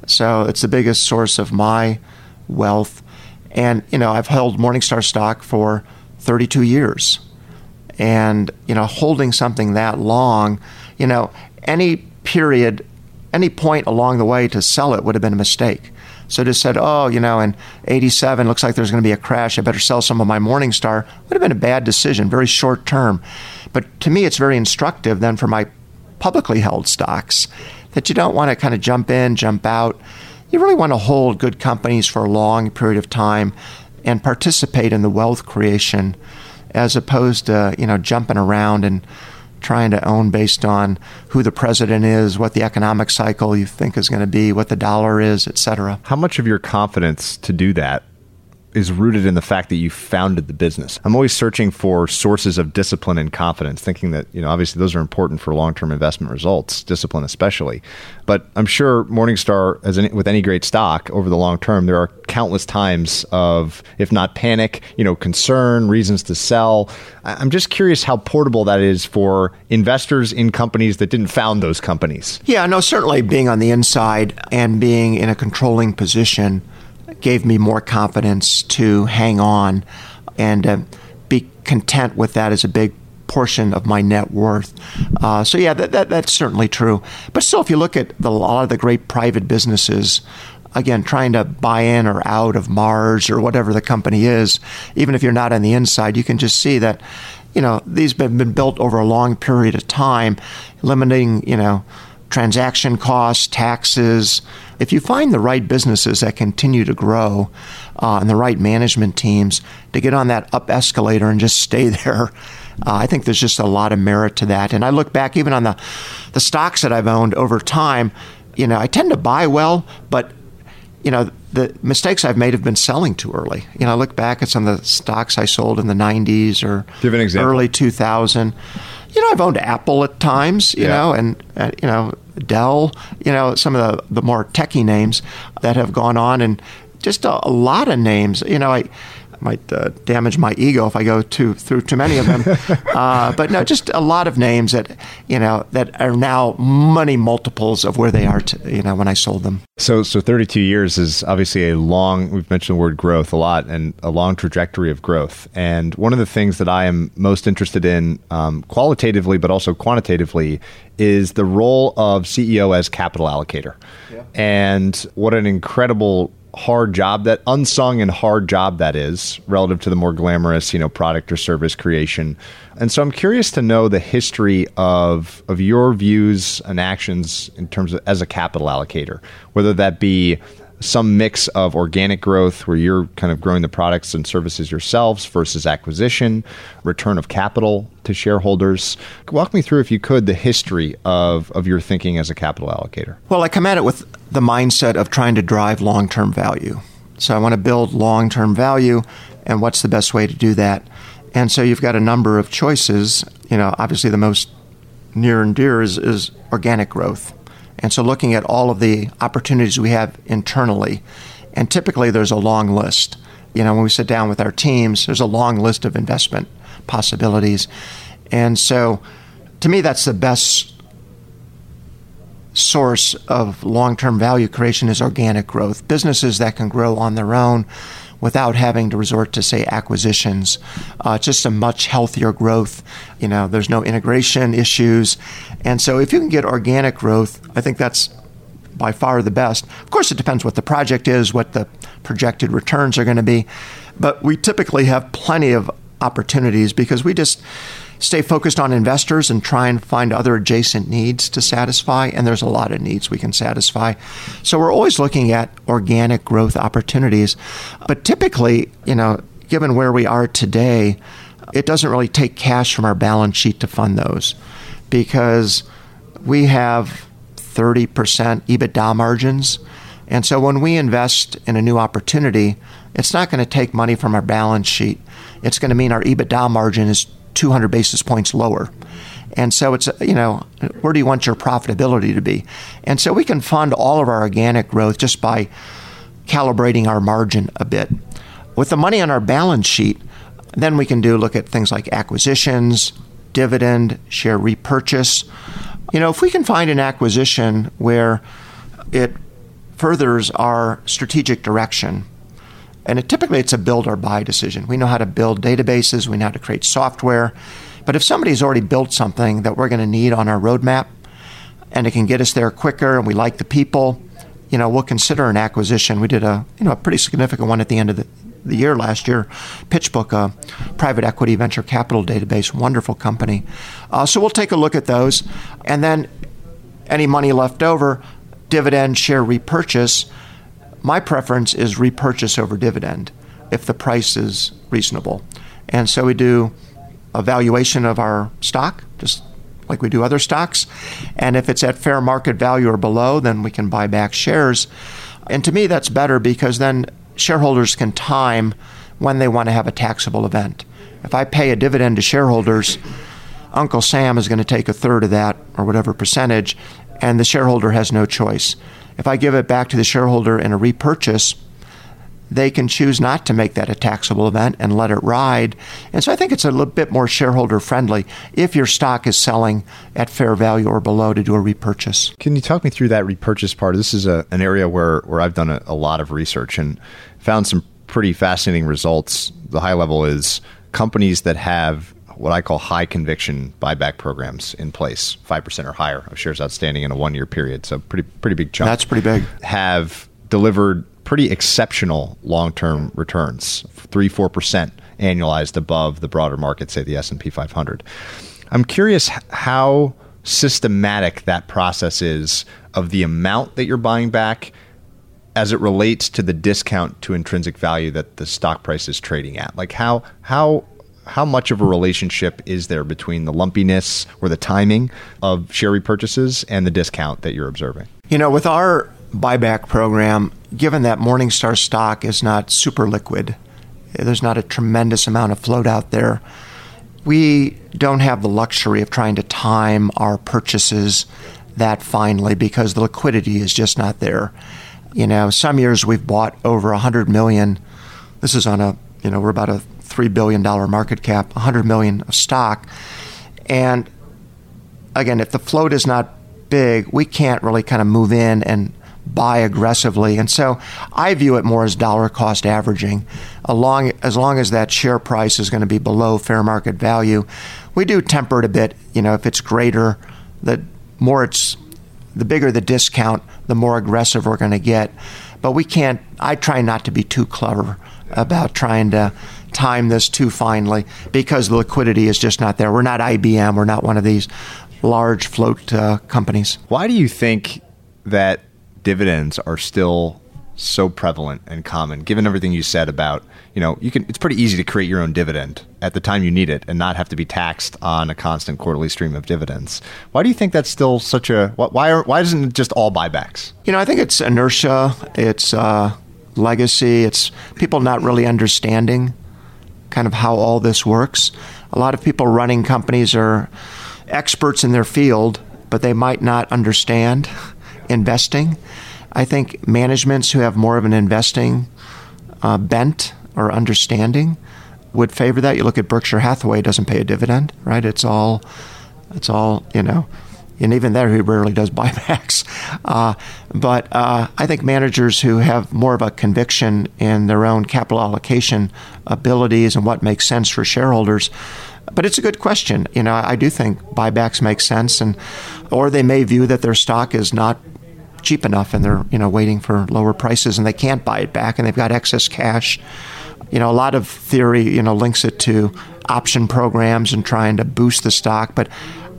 So it's the biggest source of my wealth. And, you know, I've held Morningstar stock for 32 years. And, you know, holding something that long, you know, any period, any point along the way to sell it would have been a mistake. So just said, oh, you know, in 87, looks like there's going to be a crash. I better sell some of my Morningstar. Would have been a bad decision, very short term. But to me, it's very instructive then for my publicly held stocks that you don't want to kind of jump in, jump out. You really want to hold good companies for a long period of time and participate in the wealth creation as opposed to, you know, jumping around and trying to own based on who the president is, what the economic cycle you think is going to be, what the dollar is, et cetera. How much of your confidence to do that is rooted in the fact that you founded the business. I'm always searching for sources of discipline and confidence, thinking that, you know, obviously those are important for long term investment results, discipline especially. But I'm sure Morningstar, as any, with any great stock over the long term, there are countless times of, if not panic, you know, concern, reasons to sell. I'm just curious how portable that is for investors in companies that didn't found those companies. Yeah, no, certainly being on the inside and being in a controlling position gave me more confidence to hang on and uh, be content with that as a big portion of my net worth. Uh, so yeah, that, that, that's certainly true. But still, if you look at the, a lot of the great private businesses, again, trying to buy in or out of Mars or whatever the company is, even if you're not on the inside, you can just see that, you know, these have been built over a long period of time, limiting, you know, transaction costs, taxes. If you find the right businesses that continue to grow uh, and the right management teams to get on that up escalator and just stay there, uh, I think there's just a lot of merit to that. And I look back even on the, the stocks that I've owned over time, you know, I tend to buy well, but you know, the mistakes I've made have been selling too early. You know, I look back at some of the stocks I sold in the 90s or early 2000. You know, I've owned Apple at times, you yeah. know, and, uh, you know, Dell, you know, some of the, the more techie names that have gone on, and just a, a lot of names. You know, I might uh, damage my ego if I go too through too many of them. uh, but no, just a lot of names that you know that are now money multiples of where they are. To, you know, when I sold them. So, so 32 years is obviously a long. We've mentioned the word growth a lot, and a long trajectory of growth. And one of the things that I am most interested in, um, qualitatively but also quantitatively, is the role of CEO as capital allocator. Yeah. And what an incredible hard job that unsung and hard job that is relative to the more glamorous you know product or service creation. And so i'm curious to know the history of of your views and actions in terms of as a capital allocator whether that be some mix of organic growth where you're kind of growing the products and services yourselves versus acquisition, return of capital to shareholders. Walk me through, if you could, the history of, of your thinking as a capital allocator. Well, I come at it with the mindset of trying to drive long term value. So I want to build long term value, and what's the best way to do that? And so you've got a number of choices. You know, obviously the most near and dear is, is organic growth. And so looking at all of the opportunities we have internally, and typically there's a long list. You know, when we sit down with our teams, there's a long list of investment possibilities. And so to me, that's the best source of long term value creation is organic growth. Businesses that can grow on their own without having to resort to, say, acquisitions. Uh, just a much healthier growth. You know, there's no integration issues. And so if you can get organic growth, I think that's by far the best. Of course, it depends what the project is, what the projected returns are going to be. But we typically have plenty of opportunities because we just stay focused on investors and try and find other adjacent needs to satisfy. And there's a lot of needs we can satisfy. So we're always looking at organic growth opportunities. But typically, you know, given where we are today, it doesn't really take cash from our balance sheet to fund those because we have 30% EBITDA margins. And so when we invest in a new opportunity, it's not going to take money from our balance sheet. It's going to mean our EBITDA margin is 200 basis points lower. And so it's, you know, where do you want your profitability to be? And so we can fund all of our organic growth just by calibrating our margin a bit. With the money on our balance sheet, then we can do look at things like acquisitions, dividend, share repurchase. You know, if we can find an acquisition where it furthers our strategic direction, and it, typically it's a build or buy decision. We know how to build databases, we know how to create software. But if somebody's already built something that we're going to need on our roadmap and it can get us there quicker and we like the people, you know, we'll consider an acquisition. We did a, you know, a pretty significant one at the end of the the year last year. PitchBook, a private equity venture capital database, wonderful company. Uh, so we'll take a look at those. And then any money left over, dividend share repurchase. My preference is repurchase over dividend if the price is reasonable. And so we do a valuation of our stock, just like we do other stocks. And if it's at fair market value or below, then we can buy back shares. And to me, that's better because then shareholders can time when they want to have a taxable event. If I pay a dividend to shareholders, Uncle Sam is going to take a third of that or whatever percentage, and the shareholder has no choice. If I give it back to the shareholder in a repurchase, they can choose not to make that a taxable event and let it ride. And so I think it's a little bit more shareholder friendly if your stock is selling at fair value or below to do a repurchase. Can you talk me through that repurchase part? This is a, an area where, where I've done a, a lot of research and found some pretty fascinating results. The high level is companies that have what I call high conviction buyback programs in place, 5% or higher of shares outstanding in a one year period. So pretty pretty big chunk. That's pretty big. Have delivered pretty exceptional long-term returns, three four percent annualized above the broader market, say the S and P 500. I'm curious how systematic that process is of the amount that you're buying back as it relates to the discount to intrinsic value that the stock price is trading at. Like how how how much of a relationship is there between the lumpiness or the timing of share repurchases and the discount that you're observing? You know, with our buyback program, given that Morningstar stock is not super liquid, there's not a tremendous amount of float out there. We don't have the luxury of trying to time our purchases that finely because the liquidity is just not there. You know, some years we've bought over 100 million. This is on a, you know, we're about a $3 billion market cap, 100 million of stock. And again, if the float is not big, we can't really kind of move in and buy aggressively. And so I view it more as dollar cost averaging. Along, as long as that share price is going to be below fair market value, we do temper it a bit. You know, if it's greater, the more it's, the bigger the discount, the more aggressive we're going to get. But we can't, I try not to be too clever about trying to time this too finely because the liquidity is just not there. We're not IBM, we're not one of these large float uh, companies. Why do you think that dividends are still so prevalent and common given everything you said about you know you can it's pretty easy to create your own dividend at the time you need it and not have to be taxed on a constant quarterly stream of dividends why do you think that's still such a why are, why isn't it just all buybacks you know i think it's inertia it's uh, legacy it's people not really understanding kind of how all this works a lot of people running companies are experts in their field but they might not understand investing. I think managements who have more of an investing uh, bent or understanding would favor that. You look at Berkshire Hathaway; doesn't pay a dividend, right? It's all, it's all you know, and even there he rarely does buybacks. Uh, but uh, I think managers who have more of a conviction in their own capital allocation abilities and what makes sense for shareholders. But it's a good question. You know, I do think buybacks make sense, and or they may view that their stock is not cheap enough and they're you know waiting for lower prices and they can't buy it back and they've got excess cash. You know, a lot of theory you know links it to option programs and trying to boost the stock, but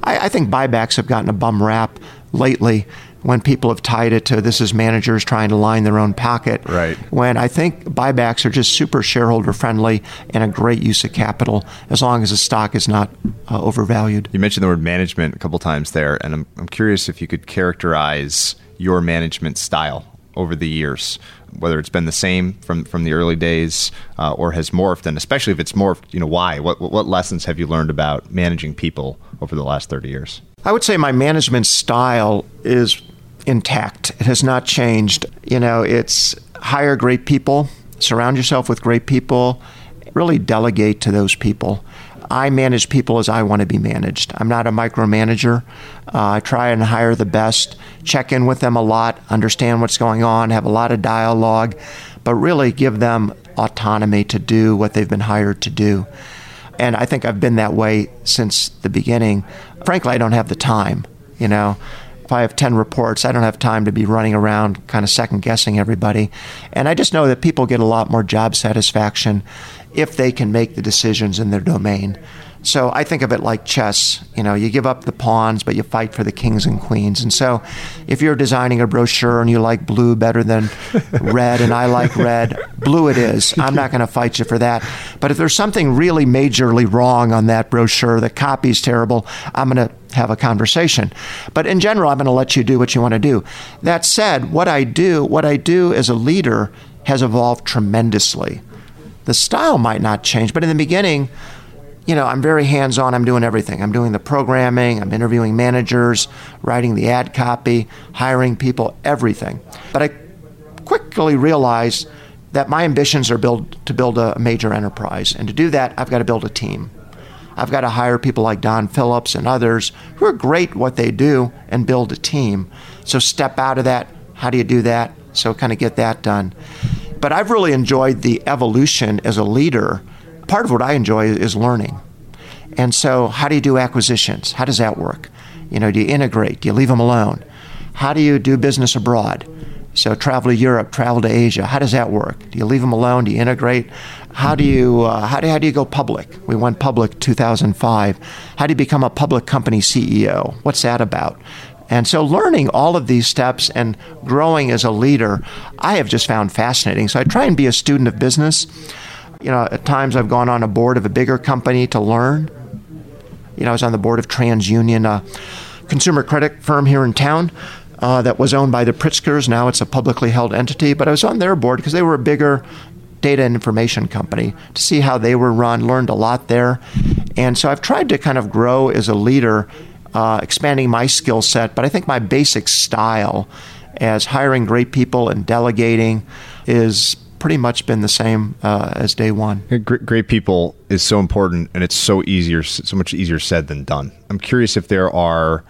I, I think buybacks have gotten a bum rap lately when people have tied it to this is managers trying to line their own pocket. Right. When I think buybacks are just super shareholder friendly and a great use of capital as long as the stock is not uh, overvalued. You mentioned the word management a couple times there, and I'm, I'm curious if you could characterize your management style over the years, whether it's been the same from, from the early days uh, or has morphed, and especially if it's morphed, you know, why? What, what lessons have you learned about managing people over the last 30 years? I would say my management style is intact. It has not changed. You know, it's hire great people, surround yourself with great people, really delegate to those people. I manage people as I want to be managed. I'm not a micromanager. Uh, I try and hire the best, check in with them a lot, understand what's going on, have a lot of dialogue, but really give them autonomy to do what they've been hired to do. And I think I've been that way since the beginning. Frankly, I don't have the time. You know, if I have 10 reports, I don't have time to be running around kind of second guessing everybody. And I just know that people get a lot more job satisfaction if they can make the decisions in their domain. So I think of it like chess. You know, you give up the pawns, but you fight for the kings and queens. And so if you're designing a brochure and you like blue better than red and I like red, blue it is. I'm not going to fight you for that. But if there's something really majorly wrong on that brochure, the copy's terrible, I'm going to have a conversation. But in general, I'm going to let you do what you want to do. That said, what I do, what I do as a leader has evolved tremendously. The style might not change, but in the beginning, you know, I'm very hands on. I'm doing everything. I'm doing the programming, I'm interviewing managers, writing the ad copy, hiring people, everything. But I quickly realized that my ambitions are build, to build a major enterprise. And to do that, I've got to build a team. I've got to hire people like Don Phillips and others who are great at what they do and build a team. So step out of that. How do you do that? So kind of get that done. But I've really enjoyed the evolution as a leader part of what I enjoy is learning. And so, how do you do acquisitions? How does that work? You know, do you integrate? Do you leave them alone? How do you do business abroad? So, travel to Europe, travel to Asia. How does that work? Do you leave them alone? Do you integrate? How do you uh, how do how do you go public? We went public 2005. How do you become a public company CEO? What's that about? And so, learning all of these steps and growing as a leader, I have just found fascinating. So, I try and be a student of business. You know, at times I've gone on a board of a bigger company to learn. You know, I was on the board of TransUnion, a consumer credit firm here in town. Uh, that was owned by the Pritzkers. Now it's a publicly held entity, but I was on their board because they were a bigger data and information company to see how they were run, learned a lot there. And so I've tried to kind of grow as a leader, uh, expanding my skill set, but I think my basic style as hiring great people and delegating is pretty much been the same uh, as day one. Great, great, people is so important, and it's so easier, so much easier said than done. I'm curious if there are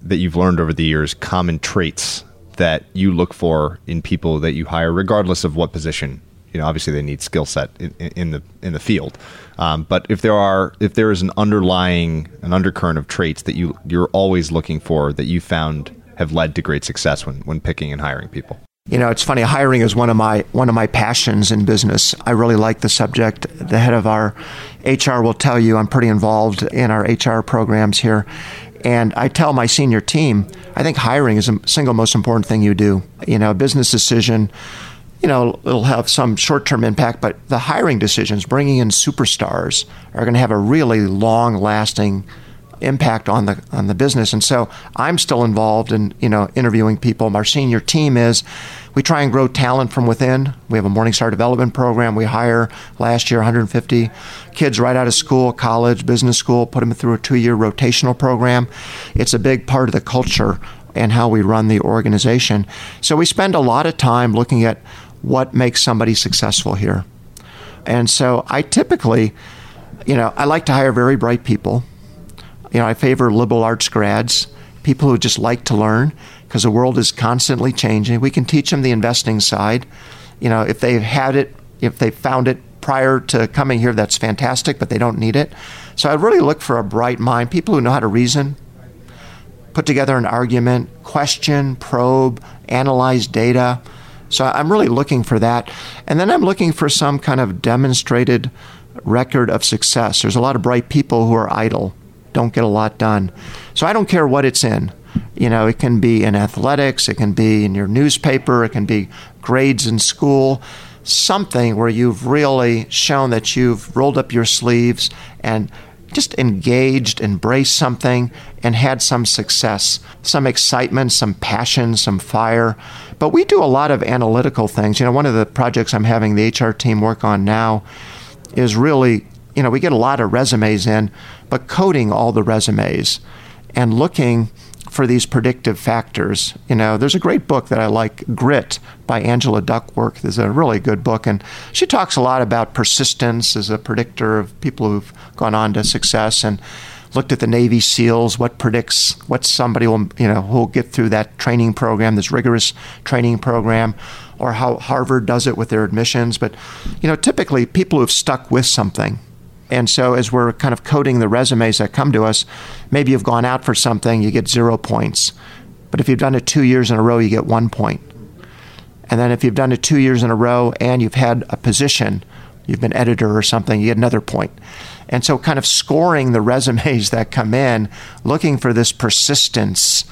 that you've learned over the years common traits that you look for in people that you hire, regardless of what position. You know, obviously they need skill set in, in, the in the field, um, but if there are if there is an underlying an undercurrent of traits that you you're always looking for that you found have led to great success when when picking and hiring people. You know, it's funny. Hiring is one of my one of my passions in business. I really like the subject. The head of our HR will tell you I'm pretty involved in our HR programs here, and I tell my senior team I think hiring is the single most important thing you do. You know, a business decision. You know, it'll have some short term impact, but the hiring decisions, bringing in superstars, are going to have a really long lasting impact on the on the business. And so I'm still involved in you know interviewing people. Our senior team is. We try and grow talent from within. We have a Morningstar development program. We hire last year 150 kids right out of school, college, business school, put them through a two-year rotational program. It's a big part of the culture and how we run the organization. So we spend a lot of time looking at what makes somebody successful here. And so I typically, you know, I like to hire very bright people you know, I favor liberal arts grads, people who just like to learn because the world is constantly changing. We can teach them the investing side. You know, if they've had it, if they found it prior to coming here, that's fantastic, but they don't need it. So I really look for a bright mind, people who know how to reason, put together an argument, question, probe, analyze data. So I'm really looking for that. And then I'm looking for some kind of demonstrated record of success. There's a lot of bright people who are idle don't get a lot done. So I don't care what it's in. You know, it can be in athletics, it can be in your newspaper, it can be grades in school, something where you've really shown that you've rolled up your sleeves and just engaged, embraced something, and had some success, some excitement, some passion, some fire. But we do a lot of analytical things. You know, one of the projects I'm having the HR team work on now is really you know, we get a lot of resumes in, but coding all the resumes and looking for these predictive factors. You know, there's a great book that I like, Grit by Angela Duckworth. There's a really good book, and she talks a lot about persistence as a predictor of people who've gone on to success and looked at the Navy SEALs, what predicts what somebody will, you know, who'll get through that training program, this rigorous training program, or how Harvard does it with their admissions. But, you know, typically people who've stuck with something and so, as we're kind of coding the resumes that come to us, maybe you've gone out for something, you get zero points. But if you've done it two years in a row, you get one point. And then if you've done it two years in a row and you've had a position, you've been editor or something, you get another point. And so, kind of scoring the resumes that come in, looking for this persistence.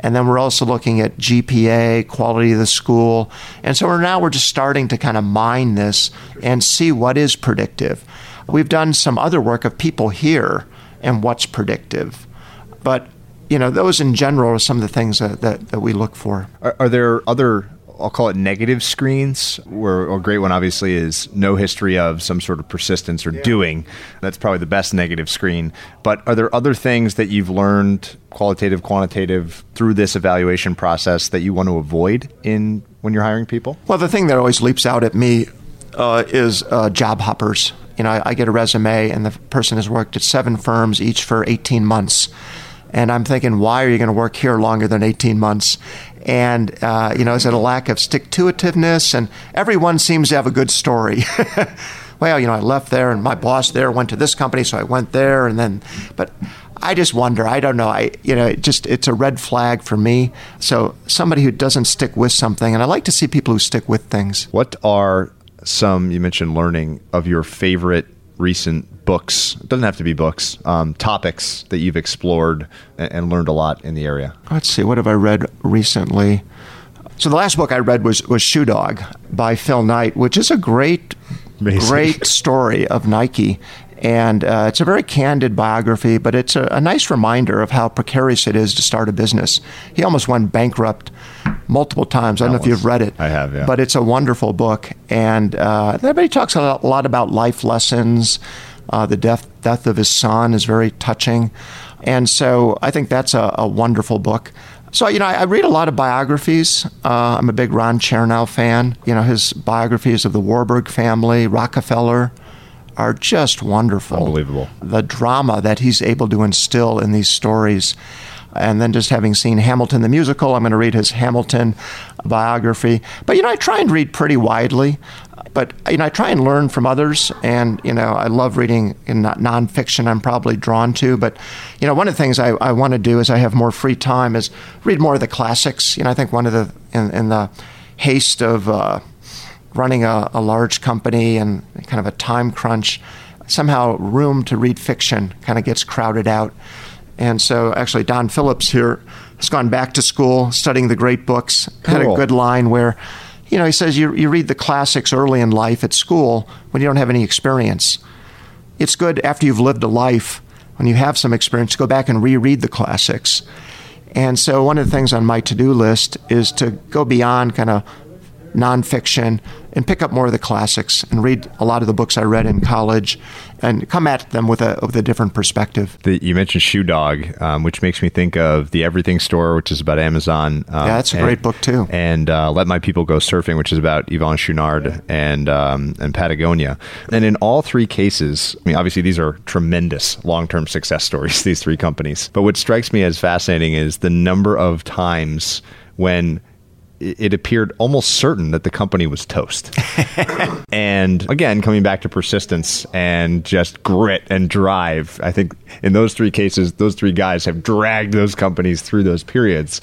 And then we're also looking at GPA, quality of the school. And so we're now we're just starting to kind of mine this and see what is predictive. We've done some other work of people here and what's predictive. But you know, those in general are some of the things that, that, that we look for. Are, are there other I'll call it negative screens, where a great one obviously is no history of some sort of persistence or yeah. doing. That's probably the best negative screen. But are there other things that you've learned, qualitative, quantitative, through this evaluation process that you want to avoid in when you're hiring people? Well, the thing that always leaps out at me uh, is uh, job hoppers. You know, I, I get a resume, and the person has worked at seven firms, each for 18 months and I'm thinking, why are you going to work here longer than 18 months? And, uh, you know, is it a lack of stick to itiveness? And everyone seems to have a good story. well, you know, I left there and my boss there went to this company, so I went there. And then, but I just wonder, I don't know. I, you know, it just, it's a red flag for me. So somebody who doesn't stick with something, and I like to see people who stick with things. What are some, you mentioned learning, of your favorite recent books? It doesn't have to be books, um, topics that you've explored and, and, learned a lot in the area. Let's see, what have I read recently? So the last book I read was was Shoe Dog by Phil Knight, which is a great, Amazing. great story of Nike. And uh, it's a very candid biography, but it's a, a, nice reminder of how precarious it is to start a business. He almost went bankrupt multiple times. I don't know if you've read it. I have, yeah. But it's a wonderful book. And uh, everybody talks a lot about life lessons. Uh, the death, death of his son is very touching. And so I think that's a, a wonderful book. So, you know, I, I, read a lot of biographies. Uh, I'm a big Ron Chernow fan. You know, his biographies of the Warburg family, Rockefeller, are just wonderful. Unbelievable. The drama that he's able to instill in these stories. And then just having seen Hamilton the musical, I'm going to read his Hamilton biography. But, you know, I try and read pretty widely. But, you know, I try and learn from others. And, you know, I love reading in nonfiction I'm probably drawn to. But, you know, one of the things I, I want to do as I have more free time is read more of the classics. You know, I think one of the, in, in the haste of, uh, running a, a large company and kind of a time crunch, somehow room to read fiction kind of gets crowded out. And so, actually, Don Phillips here has gone back to school studying the great books. Cool. Had a good line where, you know, he says you, you read the classics early in life at school when you don't have any experience. It's good after you've lived a life, when you have some experience, to go back and reread the classics. And so, one of the things on my to do list is to go beyond kind of nonfiction, and pick up more of the classics and read a lot of the books I read in college and come at them with a, with a different perspective. The, you mentioned Shoe Dog, um, which makes me think of The Everything Store, which is about Amazon. Um, yeah, that's a and, great book too. And uh, Let My People Go Surfing, which is about Yvon Chouinard and, um, and Patagonia. And in all three cases, I mean, obviously these are tremendous long term success stories, these three companies. But what strikes me as fascinating is the number of times when it appeared almost certain that the company was toast. and again, coming back to persistence and just grit and drive, I think in those three cases, those three guys have dragged those companies through those periods.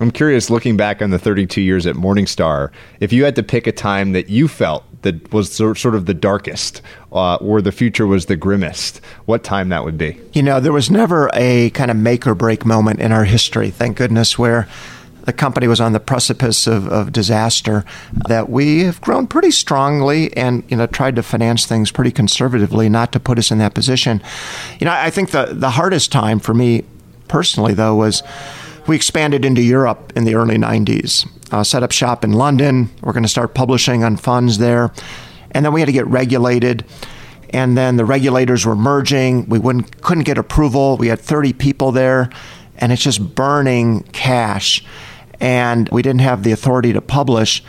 I'm curious, looking back on the 32 years at Morningstar, if you had to pick a time that you felt that was sort of the darkest uh, or the future was the grimmest, what time that would be? You know, there was never a kind of make or break moment in our history, thank goodness, where the company was on the precipice of, of disaster, that we have grown pretty strongly and you know tried to finance things pretty conservatively, not to put us in that position. You know, I think the the hardest time for me personally though was we expanded into Europe in the early 90s, uh, set up shop in London. We're going to start publishing on funds there. And then we had to get regulated. And then the regulators were merging. We wouldn't, couldn't get approval. We had 30 people there, and it's just burning cash and we didn't have the authority to publish.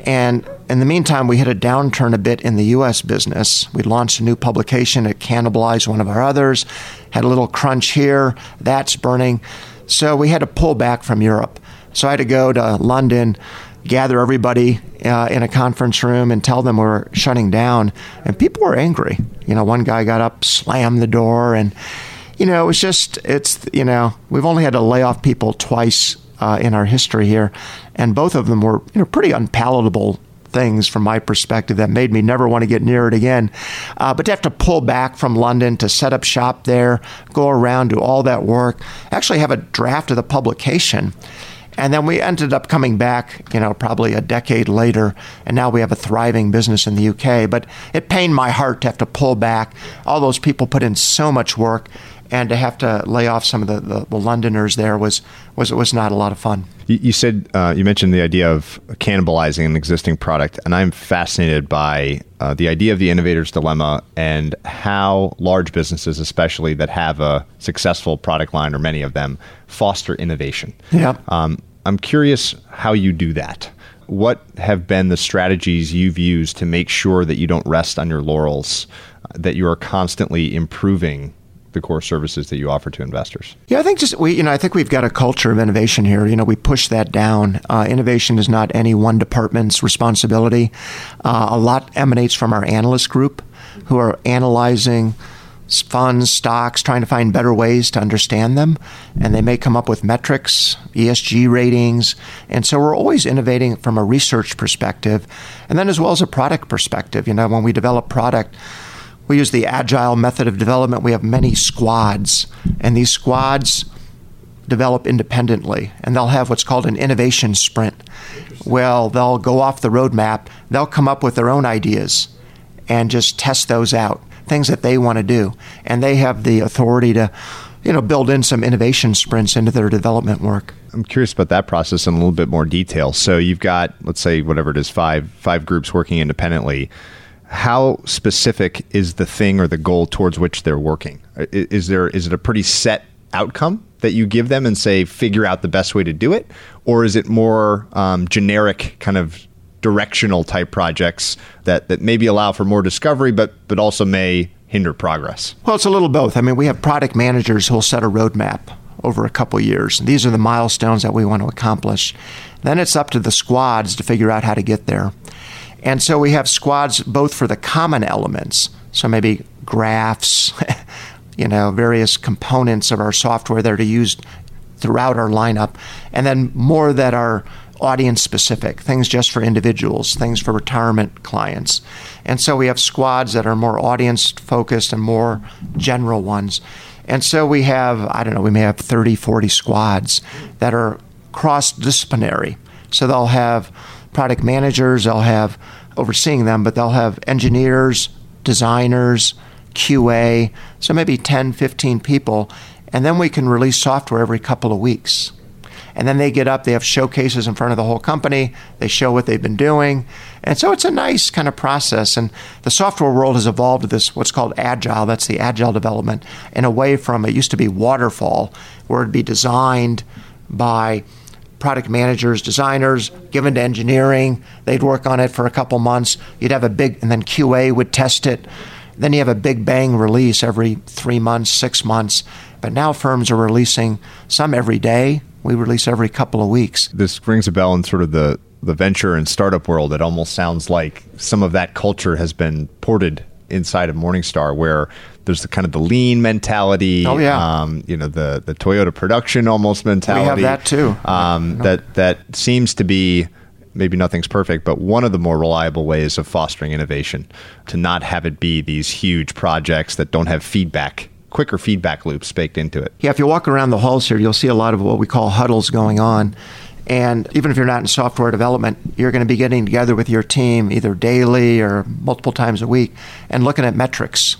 And in the meantime, we hit a downturn a bit in the U.S. business. We launched a new publication. It cannibalized one of our others. Had a little crunch here. That's burning. So we had to pull back from Europe. So I had to go to London, gather everybody uh, in a conference room, and tell them we're shutting down. And people were angry. You know, one guy got up, slammed the door, and you know, it was just it's you know we've only had to lay off people twice uh, in our history here, and both of them were you know pretty unpalatable things from my perspective that made me never want to get near it again. Uh, but to have to pull back from London to set up shop there, go around, do all that work, actually have a draft of the publication. And then we ended up coming back, you know, probably a decade later, and now we have a thriving business in the UK. But it pained my heart to have to pull back. All those people put in so much work, and to have to lay off some of the, the, the Londoners there was was was not a lot of fun. You, you said uh, you mentioned the idea of cannibalizing an existing product, and I'm fascinated by uh, the idea of the innovator's dilemma and how large businesses, especially that have a successful product line or many of them, foster innovation. Yeah. Um, I'm curious how you do that. What have been the strategies you've used to make sure that you don't rest on your laurels, that you are constantly improving the core services that you offer to investors? Yeah, I think just we, you know, I think we've got a culture of innovation here. You know, we push that down. Uh, innovation is not any one department's responsibility. Uh, a lot emanates from our analyst group, who are analyzing funds, stocks, trying to find better ways to understand them. And they may come up with metrics, ESG ratings. And so we're always innovating from a research perspective. And then as well as a product perspective. You know, when we develop product, we use the agile method of development. We have many squads, and these squads develop independently, and they'll have what's called an innovation sprint. Well, they'll go off the roadmap, they'll come up with their own ideas and just test those out, things that they want to do. And they have the authority to, you know, build in some innovation sprints into their development work. I'm curious about that process in a little bit more detail. So you've got, let's say, whatever it is, five five groups working independently how specific is the thing or the goal towards which they're working? Is there is it a pretty set outcome that you give them and say figure out the best way to do it, or is it more um, generic kind of directional type projects that that maybe allow for more discovery, but but also may hinder progress? Well, it's a little both. I mean, we have product managers who'll set a roadmap over a couple years. These are the milestones that we want to accomplish. Then it's up to the squads to figure out how to get there. And so we have squads both for the common elements, so maybe graphs, you know, various components of our software that are used throughout our lineup, and then more that are audience specific, things just for individuals, things for retirement clients. And so we have squads that are more audience focused and more general ones. And so we have, I don't know, we may have 30, 40 squads that are cross disciplinary. So they'll have product managers, they'll have overseeing them, but they'll have engineers, designers, QA, so maybe 10, 15 people, and then we can release software every couple of weeks. And then they get up, they have showcases in front of the whole company, they show what they've been doing. And so it's a nice kind of process. And the software world has evolved to this, what's called agile, that's the agile development, and away from it used to be waterfall, where it'd be designed by product managers, designers, given to engineering. They'd work on it for a couple months. You'd have a big, and then QA would test it. Then you have a big bang release every three months, six months. But now firms are releasing some every day. We release every couple of weeks. This rings a bell in sort of the the venture and startup world. It almost sounds like some of that culture has been ported inside of Morningstar, where there's the kind of the lean mentality. Oh yeah. Um, you know the the Toyota production almost mentality. We have that too. Um, no. That that seems to be maybe nothing's perfect, but one of the more reliable ways of fostering innovation to not have it be these huge projects that don't have feedback quicker feedback loops baked into it. Yeah, if you walk around the halls here, you'll see a lot of what we call huddles going on. And even if you're not in software development, you're going to be getting together with your team either daily or multiple times a week and looking at metrics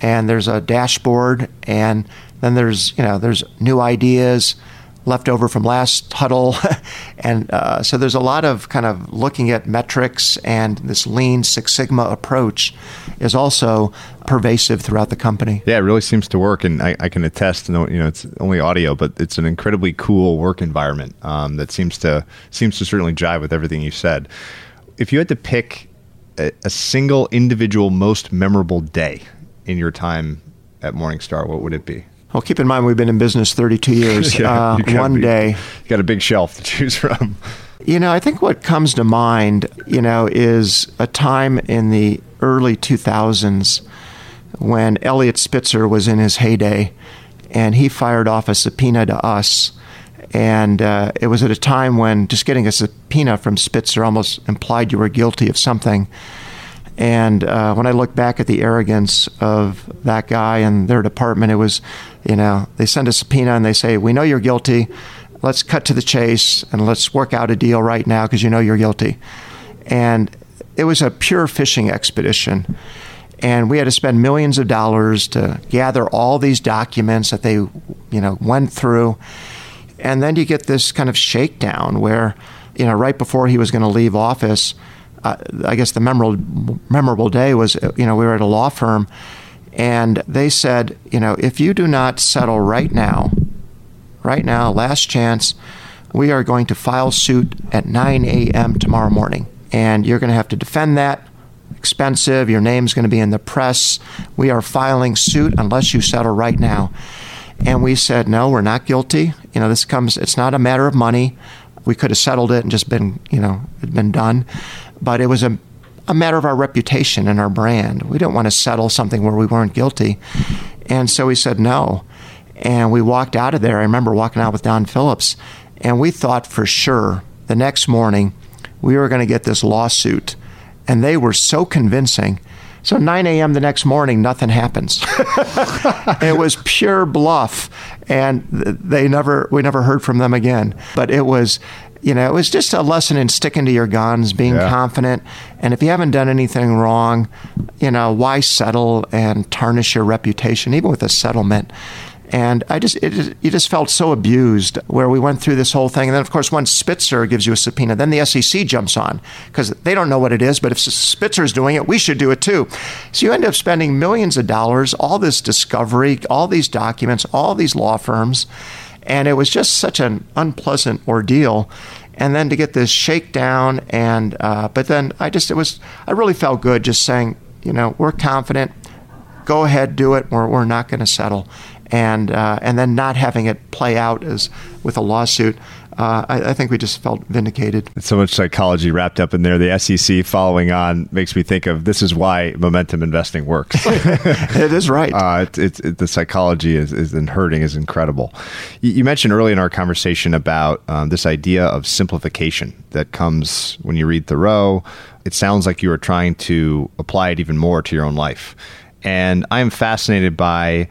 and there's a dashboard, and then there's you know there's new ideas left over from last huddle, and uh, so there's a lot of kind of looking at metrics, and this Lean Six Sigma approach is also pervasive throughout the company. Yeah, it really seems to work, and I, I can attest. You know, it's only audio, but it's an incredibly cool work environment um, that seems to seems to certainly jive with everything you said. If you had to pick a, a single individual most memorable day in your time at Morningstar, what would it be? Well, keep in mind we've been in business 32 years. yeah, uh, one be, day, you got a big shelf to choose from. You know, I think what comes to mind, you know, is a time in the early 2000s when Eliot Spitzer was in his heyday, and he fired off a subpoena to us, And uh, it was at a time when just getting a subpoena from Spitzer almost implied you were guilty of something. And uh, when I look back at the arrogance of that guy and their department, it was, you know, they send a subpoena and they say, We know you're guilty. Let's cut to the chase and let's work out a deal right now because you know you're guilty. And it was a pure fishing expedition. And we had to spend millions of dollars to gather all these documents that they, you know, went through. And then you get this kind of shakedown where, you know, right before he was going to leave office, uh, I guess the memorable memorable day was you know we were at a law firm, and they said you know if you do not settle right now, right now, last chance, we are going to file suit at 9 a.m. tomorrow morning, and you're going to have to defend that. Expensive. Your name's going to be in the press. We are filing suit unless you settle right now. And we said, no, we're not guilty. You know, this comes. It's not a matter of money. We could have settled it and just been, you know, been done but it was a, a matter of our reputation and our brand. We didn't want to settle something where we weren't guilty. And so we said no. And we walked out of there. I remember walking out with Don Phillips, and we thought for sure the next morning we were going to get this lawsuit. And they were so convincing. So 9 a.m. the next morning, nothing happens. it was pure bluff, and they never we never heard from them again. But it was you know, it was just a lesson in sticking to your guns, being yeah. confident. And if you haven't done anything wrong, you know, why settle and tarnish your reputation, even with a settlement? And I just, it, you just felt so abused where we went through this whole thing. And then, of course, once Spitzer gives you a subpoena, then the SEC jumps on because they don't know what it is. But if Spitzer's doing it, we should do it too. So you end up spending millions of dollars, all this discovery, all these documents, all these law firms. And it was just such an unpleasant ordeal. And then to get this shakedown, and uh, but then I just it was I really felt good just saying you know we're confident, go ahead do it. We're we're not going to settle, and uh, and then not having it play out as with a lawsuit uh, I, I, think we just felt vindicated. so much psychology wrapped up in there. The SEC following on makes me think of this is why momentum investing works. it is right. Uh, it's, it, the psychology is, is in hurting is incredible. You, you, mentioned early in our conversation about um, this idea of simplification that comes when you read Thoreau. It sounds like you are trying to apply it even more to your own life. And I am fascinated by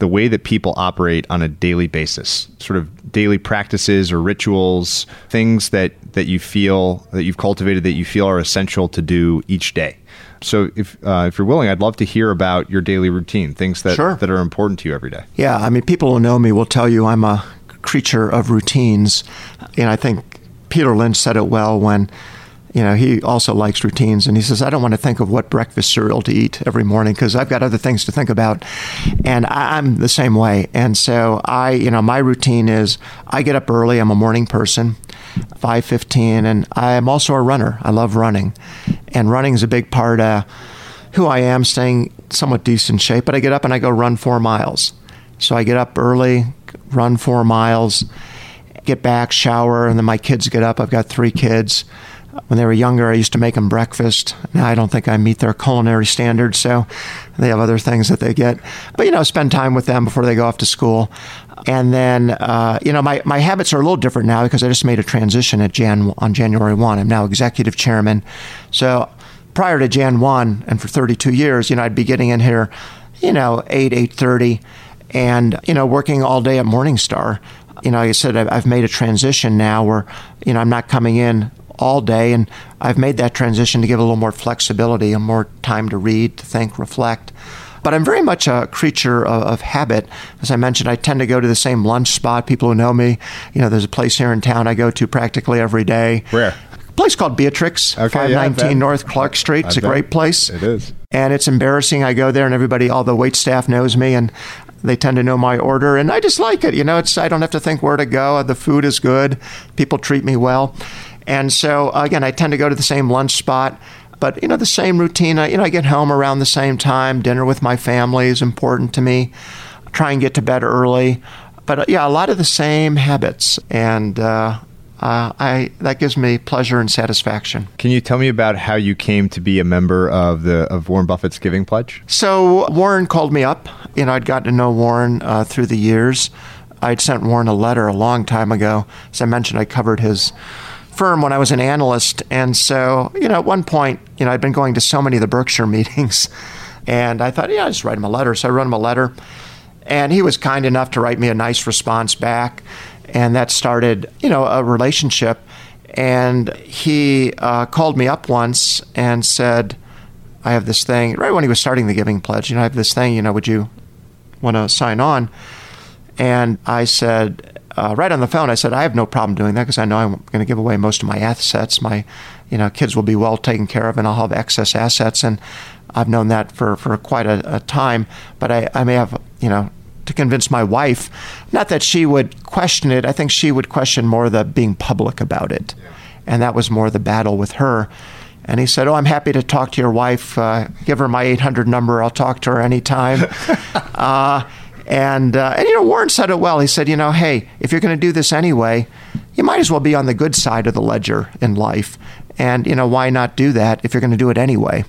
the way that people operate on a daily basis, sort of daily practices or rituals, things that, that you feel that you've cultivated that you feel are essential to do each day. So, if uh, if you're willing, I'd love to hear about your daily routine, things that sure. that are important to you every day. Yeah, I mean, people who know me will tell you I'm a creature of routines, and I think Peter Lynch said it well when you know, he also likes routines, and he says, "I don't want to think of what breakfast cereal to eat every morning because I've got other things to think about." And I'm the same way. And so I, you know, my routine is I get up early. I'm a morning person, five fifteen, and I am also a runner. I love running, and running is a big part of who I am, staying somewhat decent shape. But I get up and I go run four miles. So I get up early, run four miles, get back, shower, and then my kids get up. I've got three kids when they were younger, I used to make them breakfast. Now I don't think I meet their culinary standards, so they have other things that they get. But you know, spend time with them before they go off to school. And then, uh, you know, my, my habits are a little different now because I just made a transition at Jan on January one. I'm now executive chairman. So prior to Jan one, and for 32 years, you know, I'd be getting in here, you know, eight eight thirty, and you know, working all day at Morningstar you know, like I said, I've made a transition now where, you know, I'm not coming in all day. And I've made that transition to give a little more flexibility and more time to read, to think, reflect. But I'm very much a creature of, of, habit. As I mentioned, I tend to go to the same lunch spot. People who know me, you know, there's a place here in town I go to practically every day. Where? A place called Beatrix, okay, 519 yeah, North Clark Street. It's a great place. It is. And it's embarrassing. I go there and everybody, all the wait staff knows me and they tend to know my order and I just like it. You know, it's I don't have to think where to go. The food is good. People treat me well. And so, again, I tend to go to the same lunch spot. But, you know, the same routine. I, you know, I get home around the same time. Dinner with my family is important to me. Try and get to bed early. But, uh, yeah, a lot of the same habits. And, uh, uh, I that gives me pleasure and satisfaction. Can you tell me about how you came to be a member of the of Warren Buffett's Giving Pledge? So Warren called me up. You know, I'd gotten to know Warren uh, through the years I'd sent Warren a letter a long time ago. As I mentioned, I covered his firm when I was an analyst. And so, you know, at one point, you know, I'd been going to so many of the Berkshire meetings. And I thought, yeah, I'll just write him a letter. So I wrote him a letter. And he was kind enough to write me a nice response back. And that started, you know, a relationship. And he uh, called me up once and said, I have this thing, right when he was starting the Giving Pledge, you know, I have this thing, you know, would you want to sign on? And I said, uh, right on the phone, I said, I have no problem doing that because I know I'm going to give away most of my assets. My, you know, kids will be well taken care of and I'll have excess assets. And I've known that for, for quite a, a time. But I, I may have, you know, to convince my wife, not that she would question it, I think she would question more the being public about it. Yeah. And that was more the battle with her. And he said, Oh, I'm happy to talk to your wife. Uh, give her my 800 number. I'll talk to her anytime. uh, and, uh, and, you know, Warren said it well. He said, You know, hey, if you're going to do this anyway, you might as well be on the good side of the ledger in life. And, you know, why not do that if you're going to do it anyway?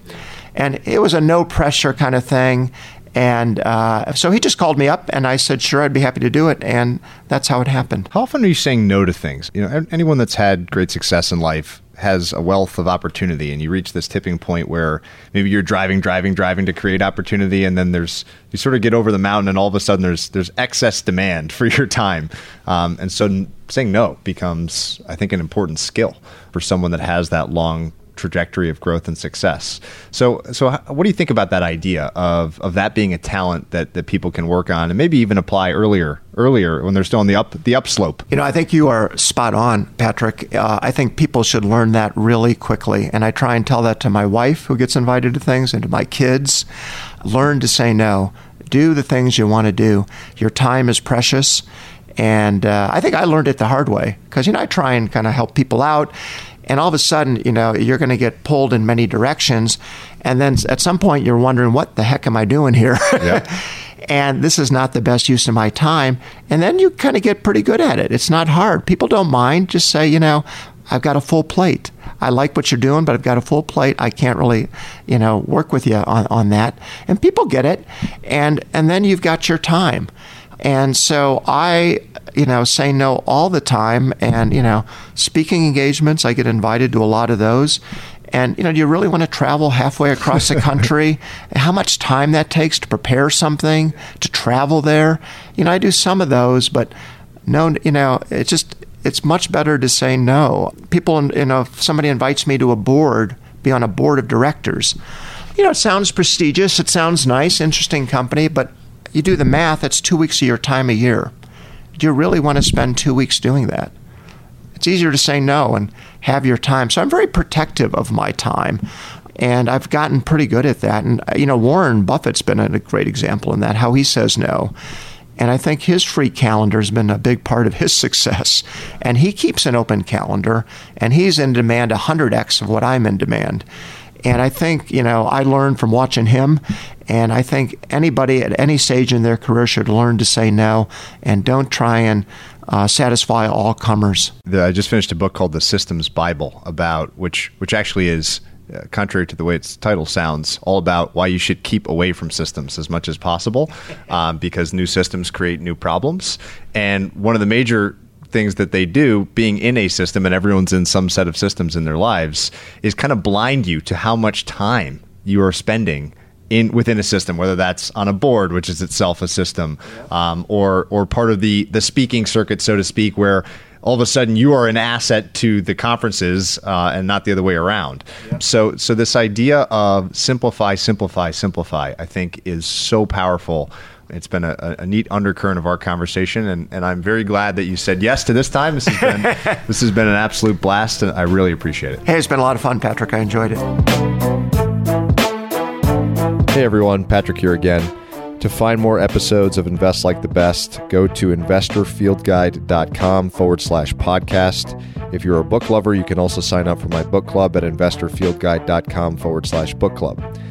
And it was a no pressure kind of thing. And uh, so he just called me up, and I said, "Sure, I'd be happy to do it." And that's how it happened. How often are you saying no to things? You know, anyone that's had great success in life has a wealth of opportunity and you reach this tipping point where maybe you're driving driving driving to create opportunity and then there's you sort of get over the mountain and all of a sudden there's there's excess demand for your time. Um, and so saying no becomes i think an important skill for someone that has that long trajectory of growth and success. So, so what do you think about that idea of of that being a talent that that people can work on and maybe even apply earlier earlier when they're still on the up the upslope? You know, I think you are spot on, Patrick. Uh, I think people should learn that really quickly, and I try and tell that to my wife who gets invited to things and to my kids. Learn to say no. Do the things you want to do. Your time is precious. And uh, I think I learned it the hard way because, you know, I try and kind of help people out and all of a sudden, you know, you're going to get pulled in many directions, and then at some point, you're wondering, what the heck am I doing here? And this is not the best use of my time. And then you kind of get pretty good at it. It's not hard. People don't mind. Just say, you know, I've got a full plate. I like what you're doing, but I've got a full plate. I can't really, you know, work with you on, on that. And people get it. And and then you've got your time. And so I, you know, say no all the time. And, you know, speaking engagements, I get invited to a lot of those. And, you know, do you really want to travel halfway across the country? How much time that takes to prepare something, to travel there? You know, I do some of those, but no, you know, it's just, it's much better to say no. People, you know, if somebody invites me to a board, be on a board of directors, you know, it sounds prestigious, it sounds nice, interesting company, but you do the math, it's two weeks of your time a year. Do you really want to spend two weeks doing that? It's easier to say no and have your time. So I'm very protective of my time. And I've gotten pretty good at that. And, you know, Warren Buffett's been a great example in that, how he says no. And I think his free calendar has been a big part of his success. And he keeps an open calendar, and he's in demand 100x of what I'm in demand. And I think, you know, I learned from watching him. And I think anybody at any stage in their career should learn to say no and don't try and uh, satisfy all comers. I just finished a book called The Systems Bible about which, which actually is uh, contrary to the way its title sounds, all about why you should keep away from systems as much as possible, um, because new systems create new problems. And one of the major things that they do, being in a system and everyone's in some set of systems in their lives, is kind of blind you to how much time you are spending in within a system, whether that's on a board, which is itself a system, um, or or part of the the speaking circuit, so to speak, where all of a sudden you are an asset to the conferences uh, and not the other way around. Yeah. So so this idea of simplify, simplify, simplify, I think is so powerful it's been a, a, neat undercurrent of our conversation, and, and I'm very glad that you said yes to this time. This has been this has been an absolute blast, and I really appreciate it. Hey, it's been a lot of fun, Patrick. I enjoyed it. Hey everyone, Patrick here again. To find more episodes of Invest Like the Best, go to investorfieldguide.com forward slash podcast. If you're a book lover, you can also sign up for my book club at investorfieldguide.com forward slash book club.